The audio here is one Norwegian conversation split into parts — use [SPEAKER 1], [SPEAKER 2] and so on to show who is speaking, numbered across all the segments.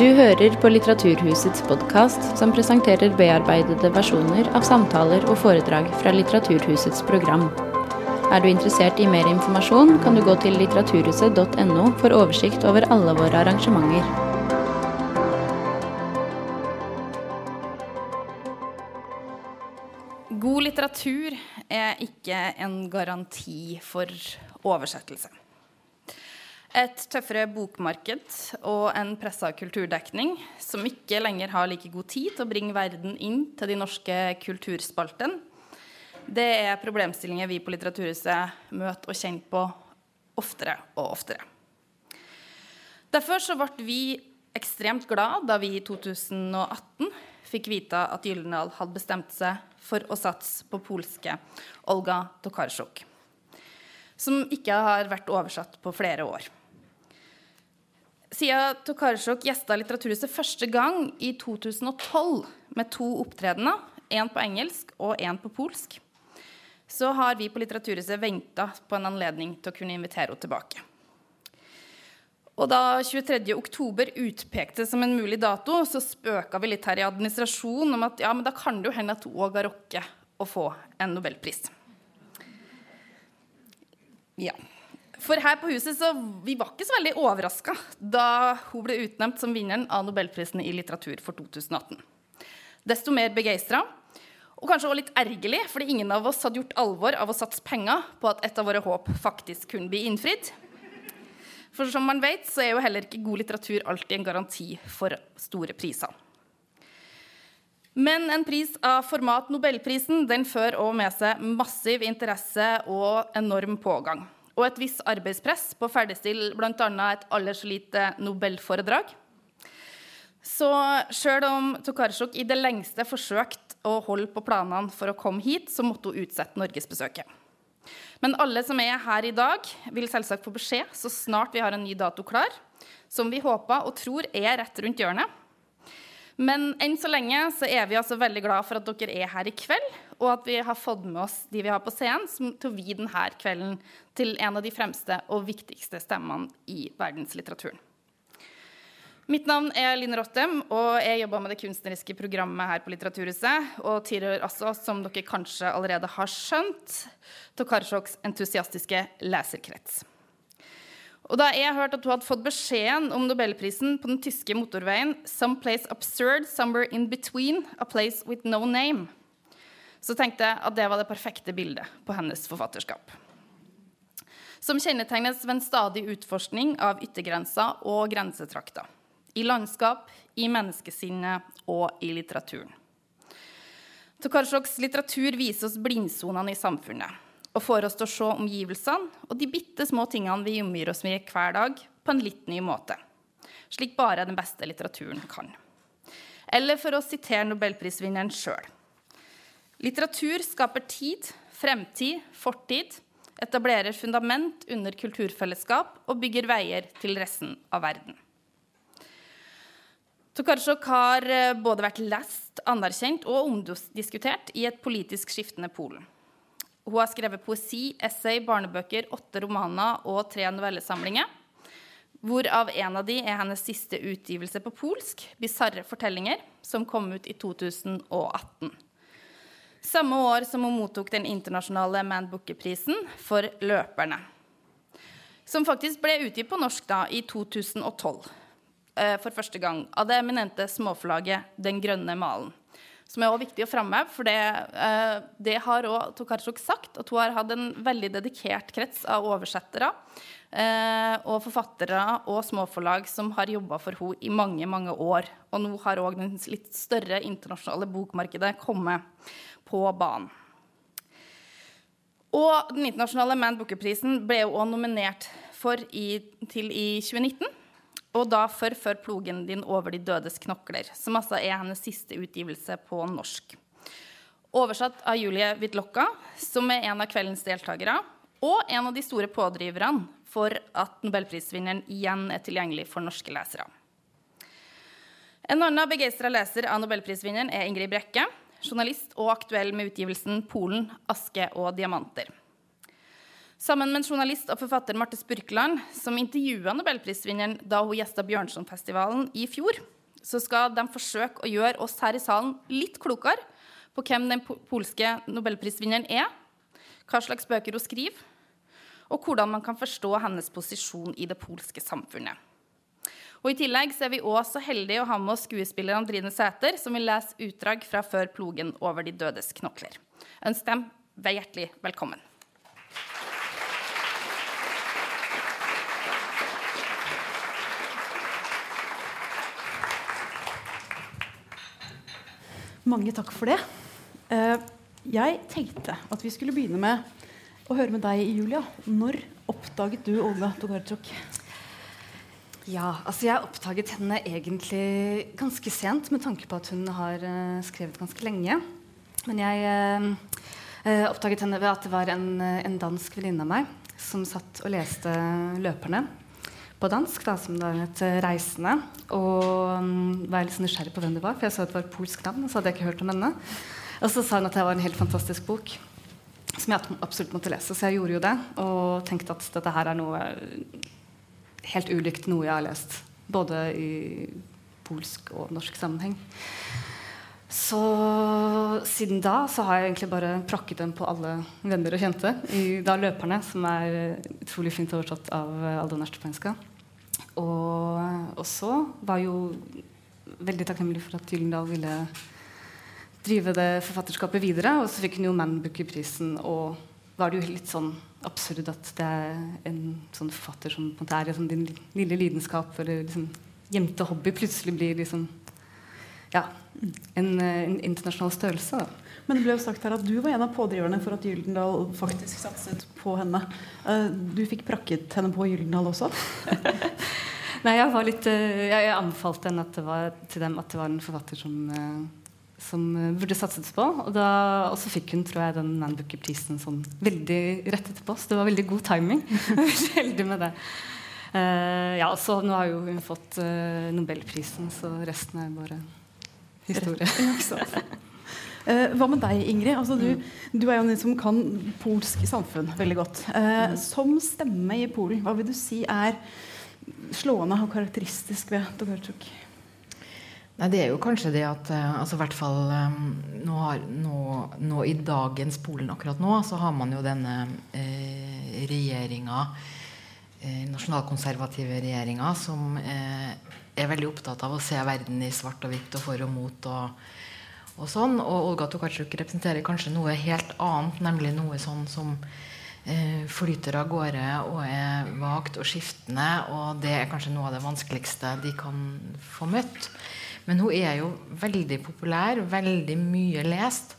[SPEAKER 1] Du hører på Litteraturhusets podkast, som presenterer bearbeidede versjoner av samtaler og foredrag fra Litteraturhusets program. Er du interessert i mer informasjon, kan du gå til litteraturhuset.no for oversikt over alle våre arrangementer.
[SPEAKER 2] God litteratur er ikke en garanti for oversettelse. Et tøffere bokmarked og en pressa kulturdekning som ikke lenger har like god tid til å bringe verden inn til de norske kulturspaltene, det er problemstillinger vi på Litteraturhuset møter og kjenner på oftere og oftere. Derfor så ble vi ekstremt glad da vi i 2018 fikk vite at Gyldendal hadde bestemt seg for å satse på polske Olga Tokarczuk, som ikke har vært oversatt på flere år. Siden Tokarczuk gjesta Litteraturhuset første gang i 2012 med to opptredener, én på engelsk og én på polsk, så har vi på Litteraturhuset venta på en anledning til å kunne invitere henne tilbake. Og da 23. oktober utpekte som en mulig dato, så spøka vi litt her i administrasjonen om at ja, men da kan det jo hende at hun òg har rukket å få en nobelpris. Ja. For her på huset så vi var ikke så veldig overraska da hun ble utnevnt som vinneren av Nobelprisen i litteratur for 2018. Desto mer begeistra, og kanskje også litt ergerlig, fordi ingen av oss hadde gjort alvor av å satse penger på at et av våre håp faktisk kunne bli innfridd. For som man vet, så er jo heller ikke god litteratur alltid en garanti for store priser. Men en pris av format Nobelprisen den fører òg med seg massiv interesse og enorm pågang og et visst arbeidspress på å ferdigstille bl.a. et aldri så lite Nobelforedrag. Så sjøl om Tokarczuk i det lengste forsøkte å holde på planene for å komme hit, så måtte hun utsette norgesbesøket. Men alle som er her i dag, vil selvsagt få beskjed så snart vi har en ny dato klar, som vi håper og tror er rett rundt hjørnet. Men enn så lenge så er vi altså veldig glad for at dere er her i kveld, og at vi har fått med oss de vi har på scenen, som tok vi denne kvelden til en av de fremste og viktigste stemmene i verdenslitteraturen. Mitt navn er Linn Rottem, og jeg jobber med det kunstneriske programmet her på Litteraturhuset, og tilhører altså, som dere kanskje allerede har skjønt, Tokarsoks entusiastiske leserkrets. Og da jeg hørte at hun hadde fått beskjeden om nobelprisen på den tyske motorveien 'Some place absurd, somewhere in between, a place with no name', så tenkte jeg at det var det perfekte bildet på hennes forfatterskap. Som kjennetegnes ved en stadig utforskning av yttergrenser og grensetrakter. I landskap, i menneskesinnet og i litteraturen. Tokarczoks litteratur viser oss blindsonene i samfunnet og får oss til å se omgivelsene og de bitte små tingene vi omgir oss med hver dag, på en litt ny måte. Slik bare den beste litteraturen kan. Eller for å sitere nobelprisvinneren sjøl. Litteratur skaper tid, fremtid, fortid, etablerer fundament under kulturfellesskap og bygger veier til resten av verden. Tokarczuk har eh, både vært lest, anerkjent og omdiskutert i et politisk skiftende Polen. Hun har skrevet poesi, essay, barnebøker, åtte romaner og tre novellesamlinger. Hvorav en av de er hennes siste utgivelse på polsk, 'Bisarre fortellinger', som kom ut i 2018. Samme år som hun mottok den internasjonale Man Booker-prisen for 'Løperne'. Som faktisk ble utgitt på norsk da, i 2012 eh, for første gang av det eminente småforlaget Den grønne malen som er også viktig å framheve. For det, eh, det har òg Tokarczuk sagt, at hun har hatt en veldig dedikert krets av oversettere eh, og forfattere og småforlag som har jobba for henne i mange, mange år. Og nå har òg den litt større internasjonale bokmarkedet kommet på banen. Og den internasjonale Man Booker-prisen ble jo også nominert i, til i 2019. Og da for 'Før plogen din over de dødes knokler', som altså er hennes siste utgivelse på norsk. Oversatt av Julie Witlocka, som er en av kveldens deltakere, og en av de store pådriverne for at nobelprisvinneren igjen er tilgjengelig for norske lesere. En annen begeistra leser av nobelprisvinneren er Ingrid Brekke, journalist og aktuell med utgivelsen 'Polen, aske og diamanter'. Sammen med en journalist og forfatter Marte Spurkeland, som intervjua nobelprisvinneren da hun gjesta Bjørnsonfestivalen i fjor, så skal de forsøke å gjøre oss her i salen litt klokere på hvem den polske nobelprisvinneren er, hva slags bøker hun skriver, og hvordan man kan forstå hennes posisjon i det polske samfunnet. Og I tillegg så er vi også så heldige å ha med oss skuespiller Andrine Sæter, som vil lese utdrag fra Før plogen over de dødes knokler. Ønsk dem hjertelig velkommen.
[SPEAKER 3] Mange takk for det. Eh, jeg tenkte at vi skulle begynne med å høre med deg, Julia. Når oppdaget du Olga Tokarczuk?
[SPEAKER 4] Ja, altså jeg oppdaget henne egentlig ganske sent, med tanke på at hun har uh, skrevet ganske lenge. Men jeg uh, oppdaget henne ved at det var en, en dansk venninne av meg som satt og leste 'Løperne' på dansk, da, som da het Reisende. Og um, var jeg litt nysgjerrig på hvem det var, for jeg så at det var polsk navn. Og så hadde jeg ikke hørt om henne. Og så sa hun at det var en helt fantastisk bok som jeg absolutt måtte lese. Så jeg gjorde jo det, og tenkte at dette her er noe helt ulikt noe jeg har lest. Både i polsk og norsk sammenheng. Så siden da så har jeg egentlig bare prakket den på alle venner og kjente. I da 'Løperne', som er utrolig fint oversatt av Aldo Nerstepenska. Og, og, så var jo veldig takknemlig for at Gyllendal ville drive det forfatterskapet videre. Og så fikk hun jo Manbooker-prisen og da er det jo litt sånn absurd at det er en sånn forfatter som på en måte er liksom din lille lidenskap eller liksom gjemte hobby, plutselig blir liksom ja, en, en internasjonal størrelse. Da.
[SPEAKER 3] Men det ble jo sagt her at du var en av pådriverne for at Gyldendal faktisk satset på henne. Eh, du fikk prakket henne på Gyldendal også?
[SPEAKER 4] Nei, jeg var litt eh, Jeg, jeg anbefalte var, til dem at det var en forfatter som, eh, som burde satses på. Og, da, og så fikk hun tror jeg, den Manbooker-prisen sånn veldig rett etterpå. Så det var veldig god timing. veldig heldig med det. Uh, ja, så nå har jo hun fått uh, Nobelprisen, så resten er bare historie.
[SPEAKER 3] Uh, hva med deg, Ingrid? Altså, du, du, er jo en som kan polsk samfunn veldig godt. Mm. Som stemme i Polen, hva vil du si er slående og karakteristisk ved Tokarczuk?
[SPEAKER 5] Nei, Det er jo kanskje det at uh, altså hvert fall um, nå, har, nå, nå, I dagens Polen akkurat nå så har man jo denne eh, regjeringa, eh, nasjonalkonservative regjeringa, som eh, er veldig opptatt av å se verden i svart og hvitt og for og mot. og og sånn. Og Olga Tokarczuk representerer kanskje noe helt annet, nemlig noe sånn som eh, flyter av gårde og er vagt og skiftende. Og det er kanskje noe av det vanskeligste de kan få møtt. Men hun er jo veldig populær, veldig mye lest.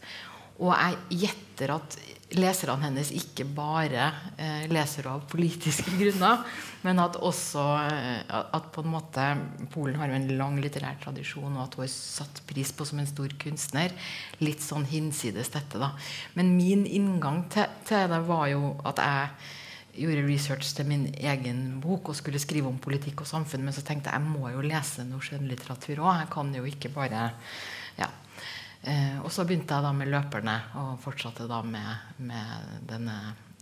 [SPEAKER 5] Og jeg gjetter at leserne hennes ikke bare eh, leser av politiske grunner, men at også eh, at på en måte Polen har en lang litterær tradisjon, og at hun er satt pris på som en stor kunstner. Litt sånn hinsides dette, da. Men min inngang til, til det var jo at jeg gjorde research til min egen bok og skulle skrive om politikk og samfunn, men så tenkte jeg jeg må jo lese noe skjønnlitteratur òg. Jeg kan jo ikke bare ja, Eh, og så begynte jeg da med løperne, og fortsatte da med, med denne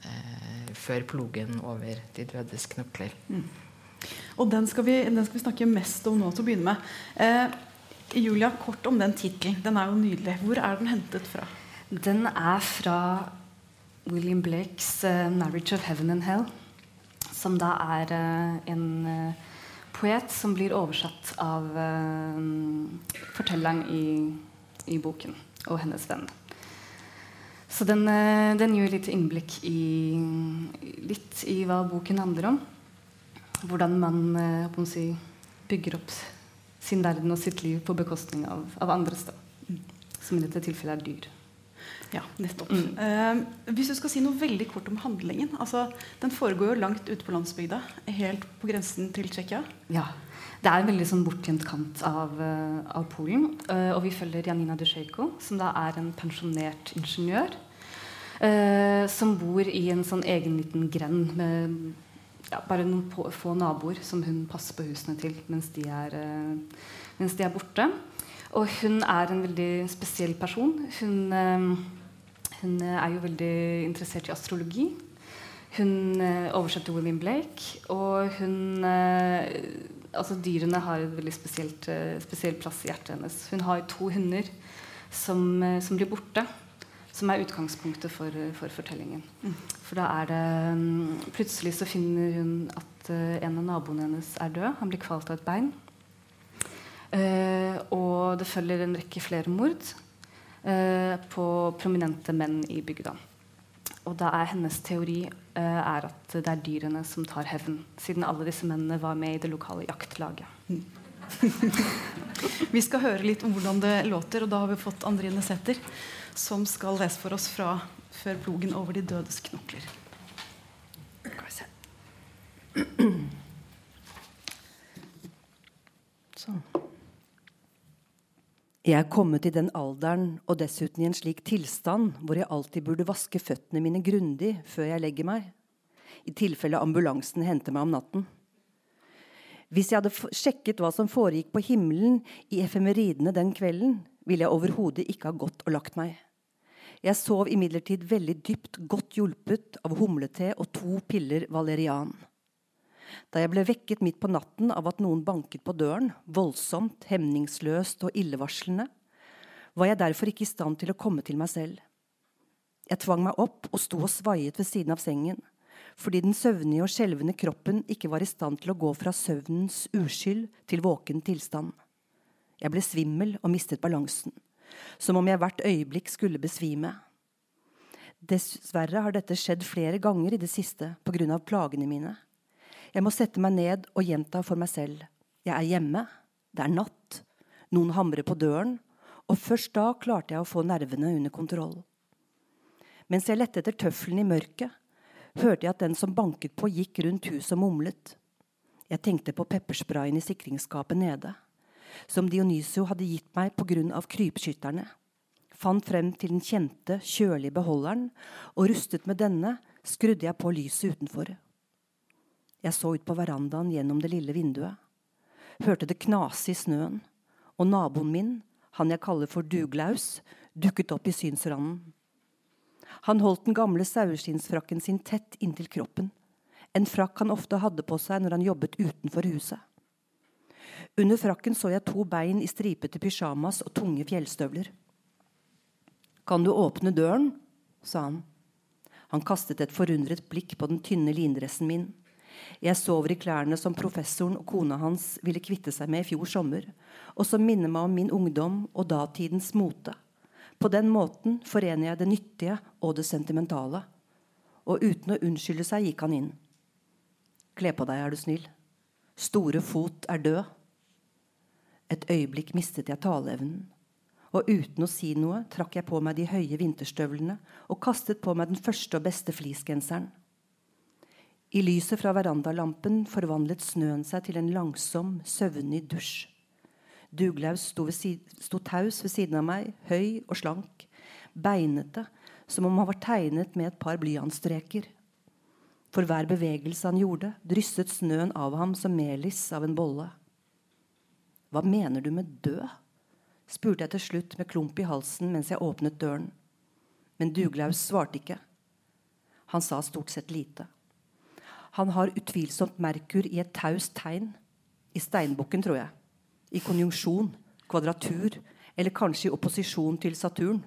[SPEAKER 5] eh, 'Før plogen over de dødes knokler'. Mm.
[SPEAKER 3] Og den skal, vi, den skal, vi, snakke mest om nå til å begynne med. Eh, Julia, kort om den tittelen. Den er jo nydelig. Hvor er den hentet fra?
[SPEAKER 4] Den er fra William Blakes uh, 'Marriage of Heaven and Hell'. Som da er uh, en uh, poet som blir oversatt av fortelleren i i boken og hennes venn. Så den, eh, den gir litt innblikk i, litt i hva boken handler om. Hvordan man eh, si, bygger opp sin verden og sitt liv på bekostning av, av andres. Som i dette tilfellet er dyr.
[SPEAKER 3] Ja, nettopp. Mm. Uh, hvis du skal si noe veldig kort om handlingen altså, Den foregår jo langt ute på landsbygda, helt på grensen til Tsjekkia.
[SPEAKER 4] Ja. Det er en veldig sånn bortgjemt kant av, uh, av Polen. Uh, og vi følger Janina Dusjejko, som da er en pensjonert ingeniør. Uh, som bor i en sånn egen liten grend med ja, bare noen på, få naboer som hun passer på husene til mens de er, mens de er borte. Og hun er en veldig spesiell person. Hun, hun er jo veldig interessert i astrologi. Hun oversatte oversetter William Blake, og hun eh, Altså, dyrene har en veldig spesielt, eh, spesiell plass i hjertet hennes. Hun har to hunder som, eh, som blir borte. Som er utgangspunktet for, for fortellingen.
[SPEAKER 3] Mm.
[SPEAKER 4] For da er det mm, Plutselig så finner hun at eh, en av naboene hennes er død. Han blir kvalt av et bein. Eh, og det følger en rekke flere mord eh, på prominente menn i bygda. Og da er hennes teori eh, er at det er dyrene som tar hevn, siden alle disse mennene var med i det lokale jaktlaget.
[SPEAKER 3] Vi skal høre litt om hvordan det låter, og da har vi fått Andrine Sæther, som skal lese for oss fra 'Før plogen over de dødes knokler'. Skal vi se.
[SPEAKER 6] Sånn. Jeg er kommet i den alderen og dessuten i en slik tilstand hvor jeg alltid burde vaske føttene mine grundig før jeg legger meg, i tilfelle ambulansen henter meg om natten. Hvis jeg hadde sjekket hva som foregikk på himmelen i efemeridene den kvelden, ville jeg overhodet ikke ha gått og lagt meg. Jeg sov imidlertid veldig dypt, godt hjulpet av humlete og to piller valerian. Da jeg ble vekket midt på natten av at noen banket på døren, voldsomt, hemningsløst og illevarslende, var jeg derfor ikke i stand til å komme til meg selv. Jeg tvang meg opp og sto og svaiet ved siden av sengen, fordi den søvnige og skjelvende kroppen ikke var i stand til å gå fra søvnens uskyld til våken tilstand. Jeg ble svimmel og mistet balansen, som om jeg hvert øyeblikk skulle besvime. Dessverre har dette skjedd flere ganger i det siste på grunn av plagene mine. Jeg må sette meg ned og gjenta for meg selv. Jeg er hjemme. Det er natt. Noen hamrer på døren. Og først da klarte jeg å få nervene under kontroll. Mens jeg lette etter tøffelen i mørket, hørte jeg at den som banket på, gikk rundt huset og mumlet. Jeg tenkte på peppersprayen i sikringsskapet nede, som Dionysio hadde gitt meg av krypskytterne. Fant frem til den kjente, kjølige beholderen, og rustet med denne skrudde jeg på lyset utenfor. Jeg så ut på verandaen gjennom det lille vinduet. Hørte det knase i snøen. Og naboen min, han jeg kaller for Duglaus, dukket opp i synsranden. Han holdt den gamle saueskinnsfrakken sin tett inntil kroppen. En frakk han ofte hadde på seg når han jobbet utenfor huset. Under frakken så jeg to bein i stripete pysjamas og tunge fjellstøvler. Kan du åpne døren? sa han. Han kastet et forundret blikk på den tynne lindressen min. Jeg sover i klærne som professoren og kona hans ville kvitte seg med i fjor sommer, og som minner meg om min ungdom og datidens mote. På den måten forener jeg det nyttige og det sentimentale. Og uten å unnskylde seg gikk han inn. Kle på deg, er du snill. Store fot er død. Et øyeblikk mistet jeg taleevnen. Og uten å si noe trakk jeg på meg de høye vinterstøvlene og kastet på meg den første og beste fleecegenseren. I lyset fra verandalampen forvandlet snøen seg til en langsom, søvnig dusj. Duglaus sto, sto taus ved siden av meg, høy og slank, beinete, som om han var tegnet med et par blyantstreker. For hver bevegelse han gjorde, drysset snøen av ham som melis av en bolle. Hva mener du med død? spurte jeg til slutt med klump i halsen mens jeg åpnet døren. Men Duglaus svarte ikke. Han sa stort sett lite. Han har utvilsomt Merkur i et taust tegn. I steinbukken, tror jeg. I konjunksjon, kvadratur, eller kanskje i opposisjon til Saturn.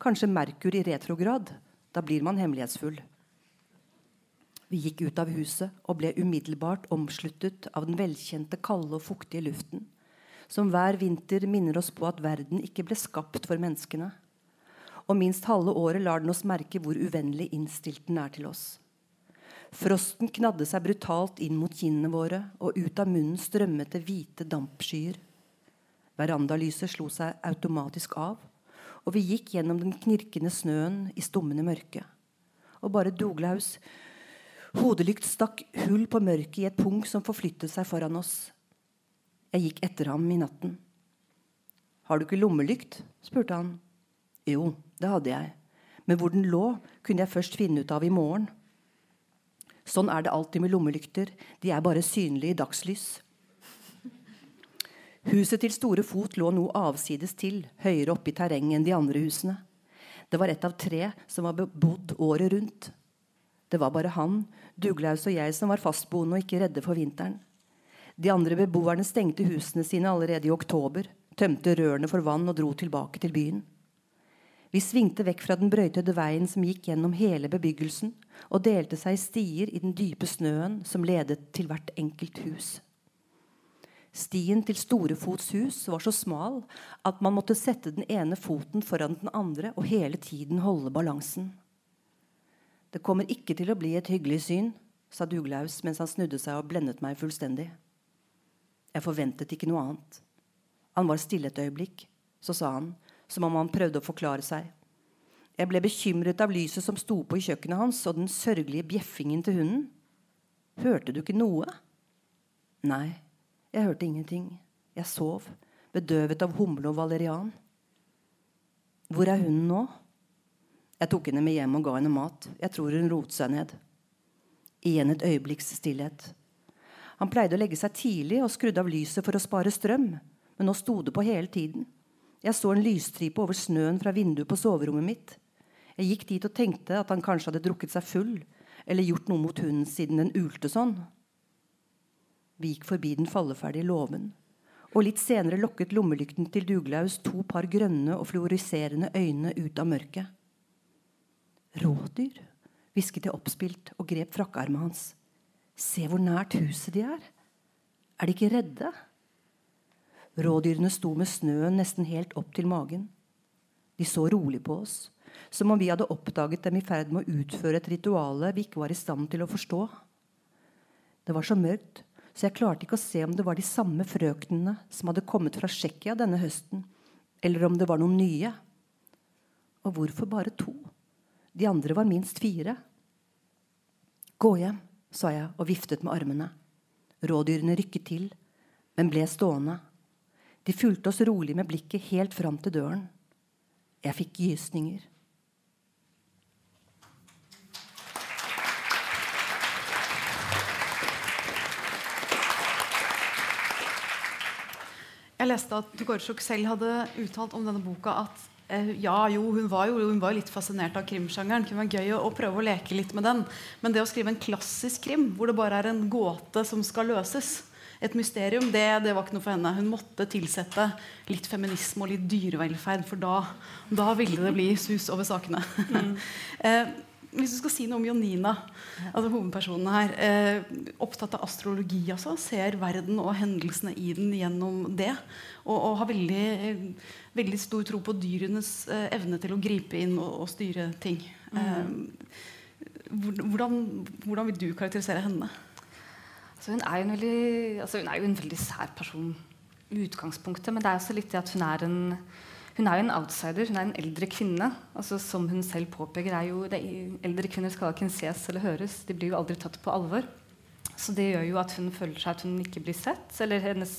[SPEAKER 6] Kanskje Merkur i retrograd. Da blir man hemmelighetsfull. Vi gikk ut av huset og ble umiddelbart omsluttet av den velkjente kalde og fuktige luften, som hver vinter minner oss på at verden ikke ble skapt for menneskene. Og minst halve året lar den oss merke hvor uvennlig innstilt den er til oss. Frosten knadde seg brutalt inn mot kinnene våre, og ut av munnen strømmet det hvite dampskyer. Verandalyset slo seg automatisk av, og vi gikk gjennom den knirkende snøen i stummende mørke. Og bare Doglaus hodelykt stakk hull på mørket i et punkt som forflyttet seg foran oss. Jeg gikk etter ham i natten. Har du ikke lommelykt? spurte han. Jo, det hadde jeg. Men hvor den lå, kunne jeg først finne ut av i morgen. Sånn er det alltid med lommelykter. De er bare synlige i dagslys. Huset til Store Fot lå noe avsides til, høyere oppe i terrenget enn de andre husene. Det var et av tre som var bebodd året rundt. Det var bare han, Duglaus og jeg som var fastboende og ikke redde for vinteren. De andre beboerne stengte husene sine allerede i oktober, tømte rørene for vann og dro tilbake til byen. Vi svingte vekk fra den brøytede veien som gikk gjennom hele bebyggelsen, og delte seg i stier i den dype snøen som ledet til hvert enkelt hus. Stien til Storefots hus var så smal at man måtte sette den ene foten foran den andre og hele tiden holde balansen. Det kommer ikke til å bli et hyggelig syn, sa Duglaus mens han snudde seg og blendet meg fullstendig. Jeg forventet ikke noe annet. Han var stille et øyeblikk. Så sa han, som om han prøvde å forklare seg. Jeg ble bekymret av lyset som sto på i kjøkkenet hans, og den sørgelige bjeffingen til hunden. Hørte du ikke noe? Nei, jeg hørte ingenting. Jeg sov, bedøvet av humle og valerian. Hvor er hunden nå? Jeg tok henne med hjem og ga henne mat. Jeg tror hun rotet seg ned. Igjen et øyeblikks stillhet. Han pleide å legge seg tidlig og skrudde av lyset for å spare strøm, men nå sto det på hele tiden. Jeg så en lysstripe over snøen fra vinduet på soverommet mitt. Jeg gikk dit og tenkte at han kanskje hadde drukket seg full, eller gjort noe mot hunden siden den ulte sånn. Vi gikk forbi den falleferdige låven, og litt senere lokket lommelykten til Duglaus to par grønne og fluoriserende øyne ut av mørket. Rådyr, hvisket jeg oppspilt og grep frakkearmet hans. Se hvor nært huset de er. Er de ikke redde? Rådyrene sto med snøen nesten helt opp til magen. De så rolig på oss, som om vi hadde oppdaget dem i ferd med å utføre et rituale vi ikke var i stand til å forstå. Det var så mørkt, så jeg klarte ikke å se om det var de samme frøknene som hadde kommet fra Tsjekkia denne høsten, eller om det var noen nye. Og hvorfor bare to? De andre var minst fire. Gå hjem sa jeg og viftet med armene. Rådyrene rykket til, men ble stående. De fulgte oss rolig med blikket helt fram til døren. Jeg fikk gysninger.
[SPEAKER 3] Jeg leste at Dugorchuk selv hadde uttalt om denne boka at Eh, ja, jo, hun var jo hun var litt fascinert av krimsjangeren. Det kunne være gøy å, å, prøve å leke litt med den. Men det å skrive en klassisk krim hvor det bare er en gåte som skal løses, et mysterium, det, det var ikke noe for henne. Hun måtte tilsette litt feminisme og litt dyrevelferd, for da, da ville det bli sus over sakene. Mm. eh, hvis du skal si noe om Jonina, altså hovedpersonen her, eh, opptatt av astrologi, altså, ser verden og hendelsene i den gjennom det. Og, og har veldig, veldig, stor tro på dyrenes eh, evne til å gripe inn og, og styre ting. Mm. Eh, hvordan, hvordan, vil du karakterisere henne?
[SPEAKER 4] Altså, hun, er veldig, altså, hun, er jo en veldig sær person i utgangspunktet, men det er også litt det at hun er en hun er jo en outsider. Hun er en eldre kvinne. Altså, som hun selv påpeker, er jo Eldre kvinner skal ikke ses eller høres. De blir jo aldri tatt på alvor. Så det gjør jo at hun føler seg at hun ikke blir sett. Eller hennes,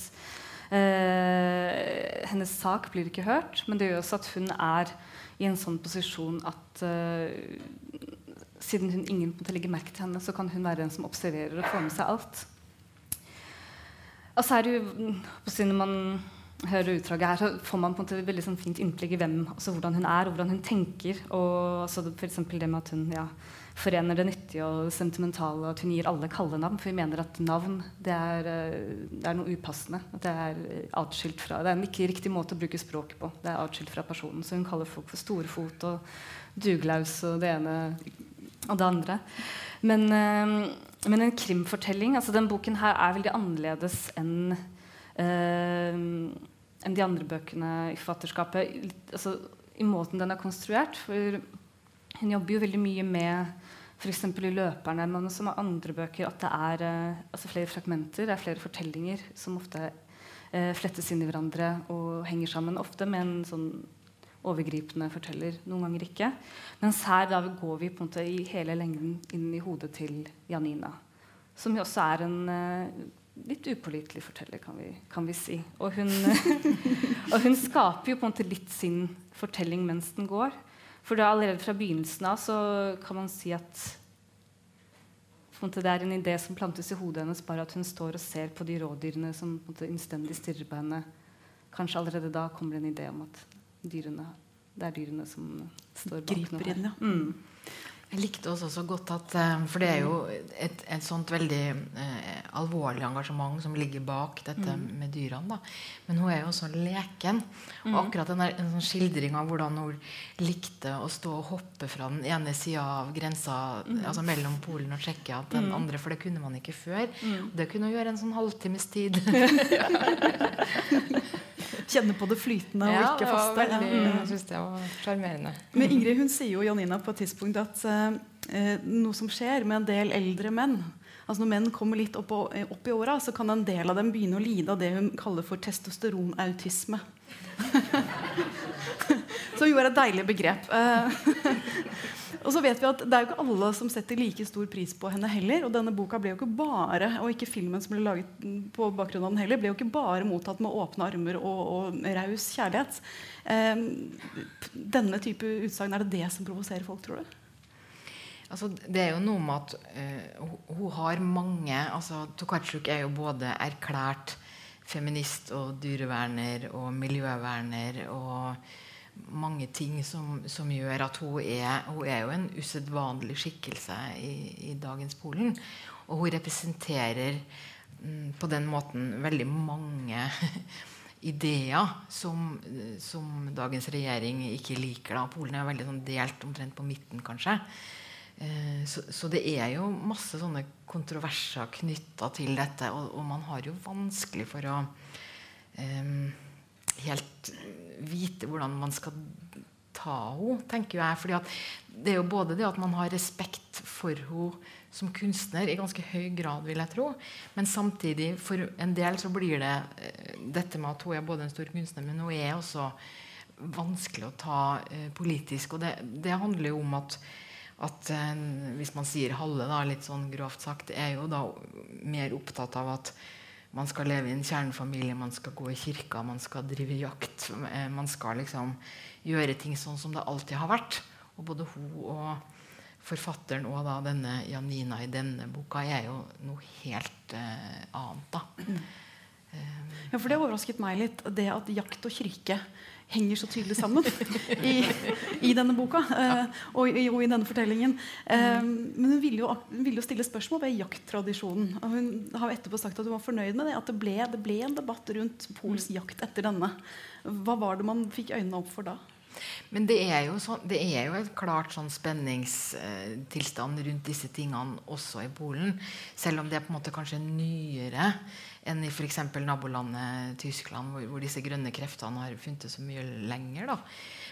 [SPEAKER 4] eh, hennes sak blir ikke hørt. Men det gjør også at hun er i en sånn posisjon at eh, siden hun ingen måtte legge merke til henne, så kan hun være den som observerer og får med seg alt. Og så er det jo når man hører utdraget her, så får man på en måte veldig sånn fint innblikk i hvem, altså hvordan hun er og hvordan hun tenker. Og altså F.eks. det med at hun ja, forener det nyttige og sentimentale. At hun gir alle kallenavn. For vi mener at navn det er, eh, det er, noe upassende. At det er atskilt fra Det er en ikke riktig måte å bruke språket på. Det er atskilt fra personen. Så hun kaller folk for storfot og duglaus og det ene og det andre. Men, øh, men en krimfortelling altså Den boken her er veldig annerledes enn øh, enn de andre bøkene i forfatterskapet. Altså, I måten den er konstruert. For hun jobber jo veldig mye med f.eks. i 'Løperne', men som med andre bøker, at det er uh, altså flere fragmenter, det er flere fortellinger som ofte uh, flettes inn i hverandre og henger sammen. Ofte med en sånn overgripende forteller, noen ganger ikke. Mens her da går vi på en måte i hele lengden inn i hodet til Janina. Som jo også er en uh, litt upålitelig forteller, kan vi, kan vi si. Og hun, og hun, skaper jo på en måte litt sin fortelling mens den går. For da allerede fra begynnelsen av så kan man si at det er en idé som plantes i hodet hennes, bare at hun står og ser på de rådyrene som på en måte innstendig stirrer på henne. Kanskje allerede da kommer det en idé om at dyrene, det er dyrene som står bak
[SPEAKER 3] Griper inn, ja. Mm.
[SPEAKER 5] Jeg likte også så godt at eh, For det er jo et, et sånt veldig eh, alvorlig engasjement som ligger bak dette mm. med dyrene. da. Men hun er jo også leken. Og akkurat akkurat en, en sånn skildring av hvordan hun likte å stå og hoppe fra den ene sida av grensa mm. altså mellom Polen og Tsjekkia til den mm. andre, for det kunne man ikke før. Mm. Det kunne hun gjøre en sånn halvtimes tid.
[SPEAKER 3] Kjenne på det flytende og ikke faste.
[SPEAKER 5] Veldig, ja. Jeg syns det var sjarmerende.
[SPEAKER 3] Men Ingrid hun sier jo Janina på et tidspunkt at uh, noe som skjer med en del eldre menn altså Når menn kommer litt opp, opp i åra, så kan en del av dem begynne å lide av det hun kaller for testosteronautisme. Som jo er et deilig begrep. Og så vet vi at Det er jo ikke alle som setter like stor pris på henne heller. Og denne boka ble jo ikke bare og ikke filmen som ble laget på bakgrunn av den heller, ble jo ikke bare mottatt med åpne armer og, og raus kjærlighet. Eh, denne type utsagn, er det det som provoserer folk, tror du?
[SPEAKER 5] Altså, det er jo noe med at uh, hun har mange altså Tokarczuk er jo både erklært feminist og dyreverner og miljøverner og mange ting som, som, gjør at hun er, hun er jo en usedvanlig skikkelse i, i, dagens Polen. Og hun representerer mm, på den måten veldig mange ideer som, som, dagens regjering ikke liker. Da. Polen er veldig sånn delt omtrent på midten, kanskje. Eh, så, så, det er jo masse sånne kontroverser knytta til dette, og, og, man har jo vanskelig for å um, helt vite hvordan man skal ta henne, tenker jeg. Fordi det er jo både det at man har respekt for henne som kunstner i ganske høy grad, vil jeg tro. Men samtidig, for en del så blir det eh, dette med at hun er både en stor kunstner, men hun er også vanskelig å ta uh, politisk. Og det, det, handler jo om at, at eh, hvis man sier Halle, da, litt sånn grovt sagt, er jo da mer opptatt av at man skal leve i en kjernefamilie, man skal gå i kirka, man skal drive jakt. Eh, man skal liksom gjøre ting sånn som det alltid har vært. Og både hun og forfatteren og da denne Janina i denne boka er jo noe helt eh, annet. da. Mm.
[SPEAKER 3] Ja, for Det overrasket meg litt, det at jakt og kirke henger så tydelig sammen i, i denne boka uh, og, i, og, i, denne fortellingen. Uh, men hun ville, jo, hun ville, jo, stille spørsmål ved jakttradisjonen. Og hun har etterpå sagt at hun var fornøyd med det. At det ble, det ble en debatt rundt Pols jakt etter denne. Hva var det man fikk øynene opp for da?
[SPEAKER 5] Men det er jo, så, det er jo et klart sånn spenningstilstand rundt disse tingene også i Polen. Selv om det er på en måte kanskje nyere enn i f.eks. nabolandet Tyskland, hvor, hvor, disse grønne kreftene har funnet så mye lenger.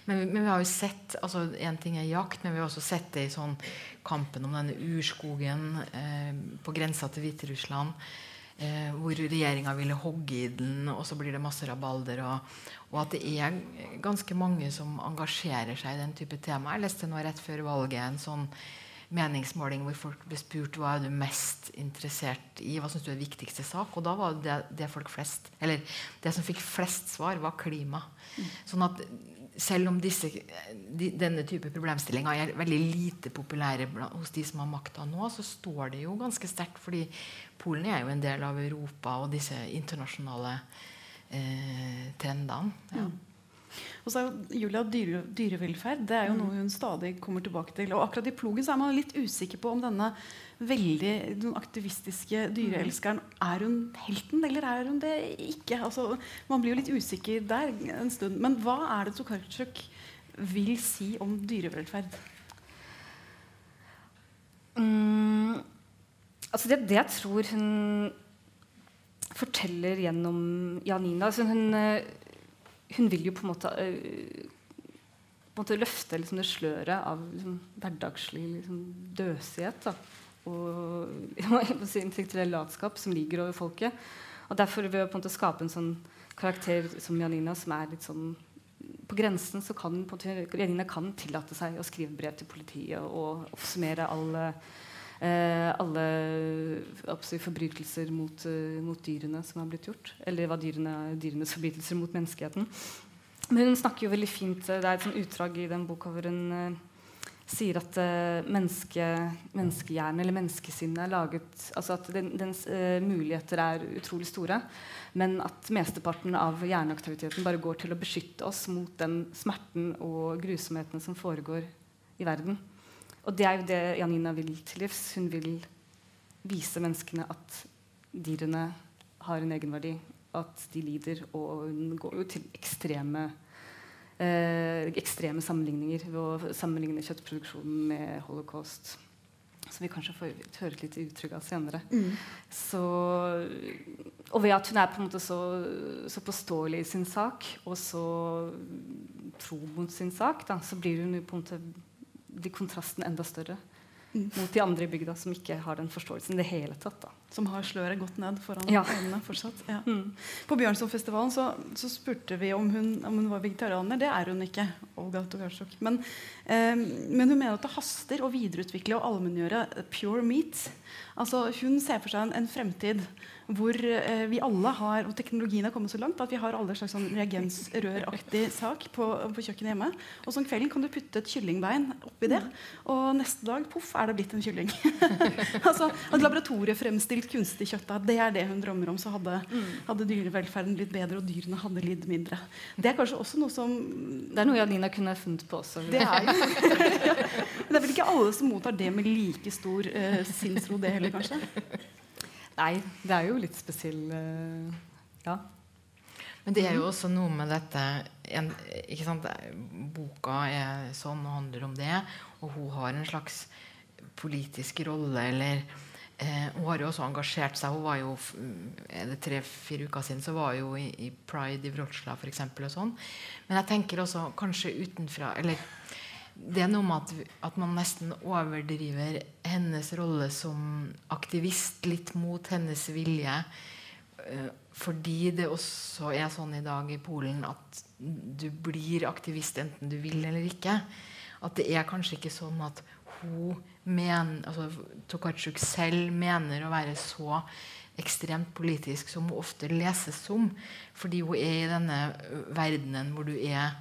[SPEAKER 5] Men, men, vi har jo sett altså En ting er jakt, men vi har også sett det i sånn kampen om denne urskogen eh, på grensa til Hviterussland. Eh, hvor regjeringa ville hogge i den, og så blir det masse rabalder. Og, og, at det er ganske mange som engasjerer seg i den type tema. Jeg leste nå rett før valget en sånn meningsmåling hvor folk ble spurt hva er du mest interessert i, hva syns du er viktigste sak. Og da var det det folk flest, eller det som fikk flest svar, var klima. Mm. Sånn at selv om disse, de, denne type problemstillinger er veldig lite populære hos de som har makta nå, så står det jo ganske sterkt. fordi Polen er jo en del av Europa og disse internasjonale eh, trendene. Ja. Mm.
[SPEAKER 3] Og så er jo Julia dyre, dyrevelferd det er jo mm. noe hun stadig kommer tilbake til. Og akkurat i Plogen så er man litt usikker på om denne veldig den aktivistiske dyreelskeren er hun helten, eller er hun det ikke? Altså, man blir jo litt usikker der en stund. Men hva er det Tokarczuk vil si om dyrevelferd?
[SPEAKER 4] Mm, altså det, det, jeg tror hun forteller gjennom Janina altså hun, hun vil jo på en måte, uh, på en måte løfte liksom, det sløret av liksom, hverdagslig liksom, døsighet. Da, og si, intellektuell latskap som ligger over folket. Og Derfor ved å på en måte skape en sånn karakter som Janina, som er litt sånn på grensen, så kan Janina kan tillate seg å skrive brev til politiet og oppsummere alle alle si, forbrytelser mot, uh, mot, dyrene som har blitt gjort. Eller hva dyrene, dyrenes forbrytelser mot menneskeheten. Men hun snakker jo veldig fint Det er et sånt utdrag i den boka hvor hun uh, sier at uh, menneske, menneskehjernen eller menneskesinnet er laget Altså at den, dens muligheter er utrolig store. Men at mesteparten av hjerneaktiviteten bare går til å beskytte oss mot den smerten og grusomheten som foregår i verden. Og det er jo det Janina vil til livs. Hun vil vise menneskene at dyrene har en egenverdi, at de lider. Og hun går jo til ekstreme, eh, ekstreme sammenligninger ved å sammenligne kjøttproduksjonen med holocaust. Som vi kanskje får høre litt utrygg uttrykk av senere. Mm. Så, og ved at hun er på en måte så, så påståelig i sin sak, og så tro mot sin sak, da, så blir hun på en måte blir kontrasten enda større mm. mot de andre i bygda som ikke har den forståelsen i det hele tatt. Da.
[SPEAKER 3] Som har sløret godt ned foran ja. øynene fortsatt. Ja. Mm. På Bjørnsonfestivalen så, så, spurte vi om hun, om hun, var vegetarianer. Det er hun ikke. Olga. Men, eh, men hun mener at det haster å videreutvikle og allmenngjøre pure meat. Altså, hun ser for seg en, en fremtid hvor eh, vi alle har og teknologien har kommet så langt at vi har alle slags sånn reagensrøraktig sak på, på, kjøkkenet hjemme. Og som kvelden kan du putte et kyllingbein oppi det, og neste dag poff, er det blitt en kylling. altså, At laboratoriefremstilt kunstig kjøtt det er det hun drømmer om. Så hadde, hadde dyrevelferden blitt bedre, og dyrene hadde lidd mindre. Det er kanskje også noe som
[SPEAKER 4] Det er noe Janina kunne funnet på også.
[SPEAKER 3] Det er jo det er vel ikke alle som mottar det med like stor uh, sinnsro, det heller, kanskje?
[SPEAKER 4] Nei, det er jo litt spesiell uh, Ja.
[SPEAKER 5] Men det er jo også noe med dette en, Boka er sånn og handler om det, og hun har en slags politisk rolle, eller eh, Hun har jo også engasjert seg. Hun var jo er det tre-fire uker siden så var hun i, i Pride i Wroclaw f.eks. Sånn. Men jeg tenker også kanskje utenfra eller det er noe med at, at, man nesten overdriver hennes rolle som aktivist litt mot hennes vilje. Uh, fordi det også er sånn i dag i Polen at du blir aktivist enten du vil eller ikke. At det er kanskje ikke sånn at hun altså, Tokarczuk selv mener å være så ekstremt politisk som hun ofte leses som. Fordi hun er i denne verdenen hvor du er